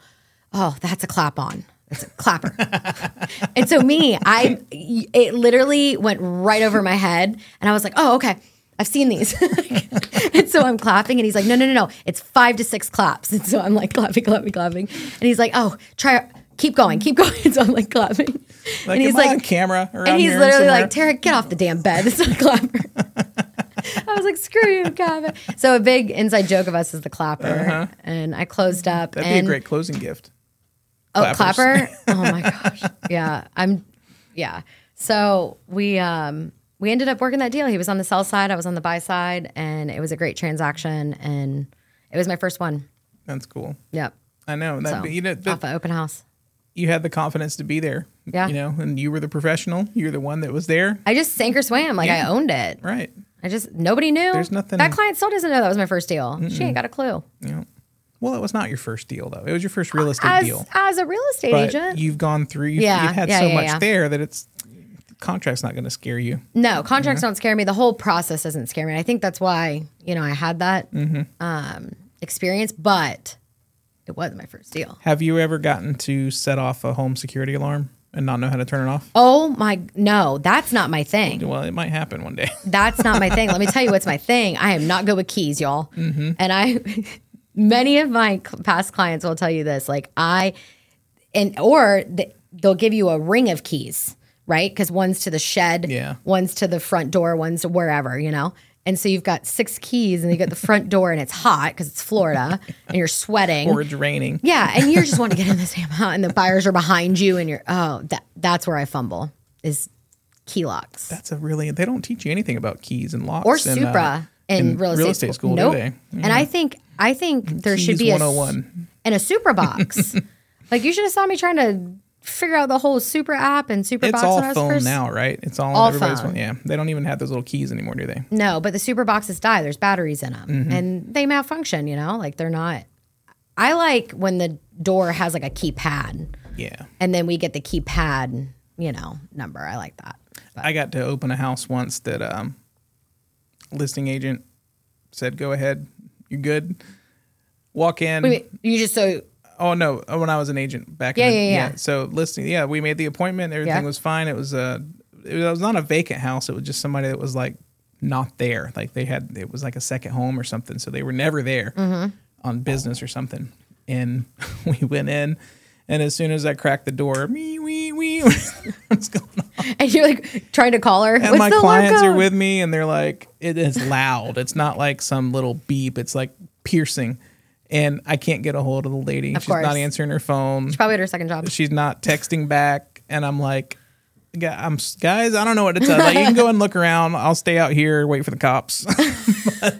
Speaker 1: oh, that's a clap on. It's a clapper. and so me, I, it literally went right over my head. And I was like, oh, okay. I've seen these. and so I'm clapping and he's like, no, no, no, no. It's five to six claps. And so I'm like clapping, clapping, clapping. And he's like, oh, try, keep going, keep going. And so I'm like clapping.
Speaker 2: Like,
Speaker 1: and he's like,
Speaker 2: on camera
Speaker 1: and he's literally
Speaker 2: somewhere?
Speaker 1: like, Tara, get off the damn bed. It's not a clapper. I was like, screw you, Cabot. So a big inside joke of us is the clapper. Uh-huh. And I closed up.
Speaker 2: That'd be a great closing gift.
Speaker 1: Oh,
Speaker 2: clappers.
Speaker 1: clapper. Oh my gosh. Yeah. I'm yeah. So we um we ended up working that deal. He was on the sell side, I was on the buy side, and it was a great transaction and it was my first one.
Speaker 2: That's cool.
Speaker 1: Yep.
Speaker 2: I know that.
Speaker 1: So
Speaker 2: you know, but
Speaker 1: off an open house.
Speaker 2: you had the confidence to be there.
Speaker 1: Yeah.
Speaker 2: You know, and you were the professional. You're the one that was there.
Speaker 1: I just sank or swam. Like I owned it.
Speaker 2: Right.
Speaker 1: I just nobody knew.
Speaker 2: There's nothing-
Speaker 1: That client still doesn't know that was my first deal. She ain't got a clue.
Speaker 2: Know. Well, it was not your first deal though. It was your first real estate
Speaker 1: As
Speaker 2: deal.
Speaker 1: as a real estate
Speaker 2: But
Speaker 1: agent.
Speaker 2: you've gone through. You've,
Speaker 1: Yeah,
Speaker 2: you've had
Speaker 1: yeah,
Speaker 2: so
Speaker 1: yeah,
Speaker 2: much
Speaker 1: yeah.
Speaker 2: there that it's contract's not going to scare you.
Speaker 1: No, contracts don't scare me. The whole process doesn't scare me. I think that's why you know I had that
Speaker 2: Mm-hmm.
Speaker 1: um, experience, but it wasn't my first deal.
Speaker 2: Have you ever gotten to set off a home security alarm and not know how to turn it off?
Speaker 1: Oh my, no, that's not my thing.
Speaker 2: Well, it might happen one day.
Speaker 1: That's not my thing. Let me tell you what's my thing. I am not good with keys, y'all. And I, many of my past clients will tell you this. Like I, and or th- they'll give you a ring of keys, right? Because one's to the shed,
Speaker 2: Yeah.
Speaker 1: one's to the front door, one's wherever, you know. And so you've got six keys, and you got the front door, and it's hot because it's Florida, and you're sweating.
Speaker 2: or it's raining.
Speaker 1: Yeah, and you just want to get in this damn house, and the buyers are behind you, and you're oh, that that's where I fumble is key locks
Speaker 2: That's a really. They don't teach you anything about keys and locks
Speaker 1: or
Speaker 2: in, uh,
Speaker 1: Supra in, real estate,
Speaker 2: school,
Speaker 1: Nope.
Speaker 2: do they?
Speaker 1: And I think I think there should be a s-
Speaker 2: 101.
Speaker 1: and a Supra box. like you should have saw me trying to figure out the whole Supra app and Supra
Speaker 2: It's
Speaker 1: box
Speaker 2: all
Speaker 1: when I was
Speaker 2: phone
Speaker 1: first.
Speaker 2: now, right? It's all,
Speaker 1: All
Speaker 2: everybody's
Speaker 1: phone.
Speaker 2: phone. Yeah, they don't even have those little keys anymore, do they?
Speaker 1: No, but the Supra boxes die. There's batteries in them,
Speaker 2: Mm-hmm.
Speaker 1: and they malfunction. You know, like they're not. I like when the door has like a keypad,
Speaker 2: Yeah.
Speaker 1: and then we get the keypad, you know, number. I like that.
Speaker 2: I got to open a house once that um, Listing agent said, "Go ahead, you're good." Walk in.
Speaker 1: Wait, you just so
Speaker 2: Oh no, when I was an agent back.
Speaker 1: Yeah,
Speaker 2: in the,
Speaker 1: yeah, yeah.
Speaker 2: So listing, yeah, we made the appointment. Everything
Speaker 1: Yeah.
Speaker 2: was fine. It was a, it was not a vacant house. It was just somebody that was like not there. Like they had, it was like a second home or something. So they were never there
Speaker 1: Mm-hmm.
Speaker 2: on business or something. And we went in, and as soon as I cracked the door, me, wee, wee, what's going on?
Speaker 1: and you're like trying to call her.
Speaker 2: And
Speaker 1: What's
Speaker 2: my clients are with me, and they're like, it is loud. It's not like some little beep. It's like piercing. And I can't get a hold of the lady.
Speaker 1: Of
Speaker 2: She's not answering her phone She's
Speaker 1: Probably at her second job.
Speaker 2: she's not texting back and i'm like "Gu- I'm guys. I don't know what to tell. you. Like, you can go and look around. I'll stay out here, wait for the cops.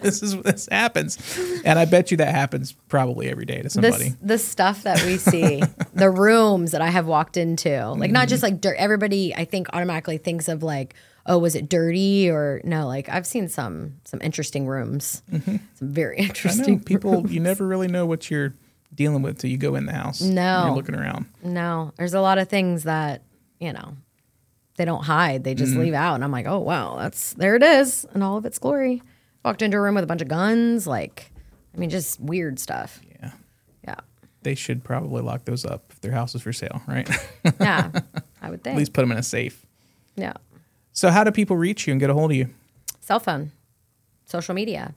Speaker 2: This is this happens, and I bet you that happens probably every day to somebody.
Speaker 1: This the stuff that we see, the rooms that I have walked into, like not mm-hmm. just like dirt. Everybody, I think, automatically thinks of like, oh, was it dirty or no? Like I've seen some some interesting rooms, mm-hmm. some very interesting
Speaker 2: people. You never really know what you're dealing with till you go in the house.
Speaker 1: No.
Speaker 2: you're looking around.
Speaker 1: No, there's a lot of things that you know they don't hide; they
Speaker 2: Mm-hmm.
Speaker 1: just leave out. And I'm like, oh wow, that's there it is in all of its glory. Walked into a room with a bunch of guns, like, I mean, just weird stuff.
Speaker 2: Yeah,
Speaker 1: Yeah,
Speaker 2: they should probably lock those up if their house is for sale, right?
Speaker 1: yeah, I would think.
Speaker 2: At least put them in a safe.
Speaker 1: yeah,
Speaker 2: So, how do people reach you and get a hold of you?
Speaker 1: cell phone, social media,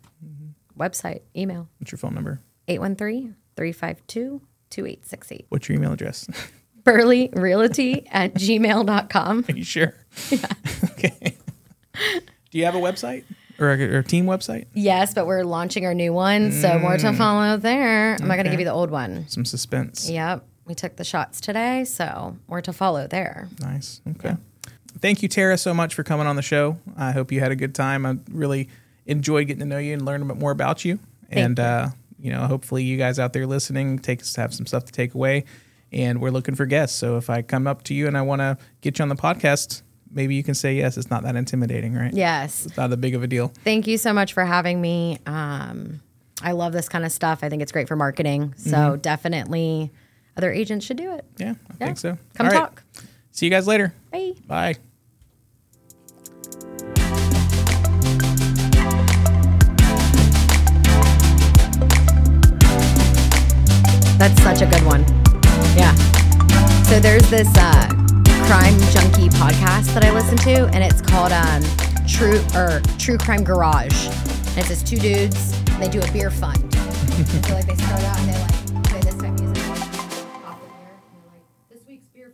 Speaker 1: website, email,
Speaker 2: What's your phone number?
Speaker 1: 813-352-2868.
Speaker 2: What's your email address?
Speaker 1: Burleyrealty at gmail.com.
Speaker 2: Are you sure? Yeah. okay. Do you have a website or a, or a team website?
Speaker 1: Yes, but we're launching our new one, so more to follow there. I'm not going to
Speaker 2: Okay.
Speaker 1: give you the old one.
Speaker 2: Some suspense.
Speaker 1: Yep. We took the shots today, so more to follow there.
Speaker 2: Nice. Okay. Thank you, Tara, so much for coming on the show. I hope you had a good time. I really enjoyed getting to know you and learn a bit more about you. and uh, you know, hopefully, you guys out there listening take have some stuff to take away. And we're looking for guests. So if I come up to you and I want to get you on the podcast, maybe you can say yes. It's not that intimidating, right?
Speaker 1: Yes.
Speaker 2: It's not that big of a deal.
Speaker 1: Thank you so much for having me. Um, I love this kind of stuff. I think it's great for marketing. So
Speaker 2: Mm-hmm.
Speaker 1: definitely other agents should do it.
Speaker 2: Yeah, I
Speaker 1: Yeah.
Speaker 2: think so.
Speaker 1: Come
Speaker 2: All right.
Speaker 1: talk.
Speaker 2: See you guys later.
Speaker 1: Bye.
Speaker 2: Bye.
Speaker 1: That's such a good one. Yeah. So there's this uh, crime junkie podcast that I listen to, and it's called um, True or True Crime Garage. And it's just two dudes. And they do a beer fund. I feel like they start out and they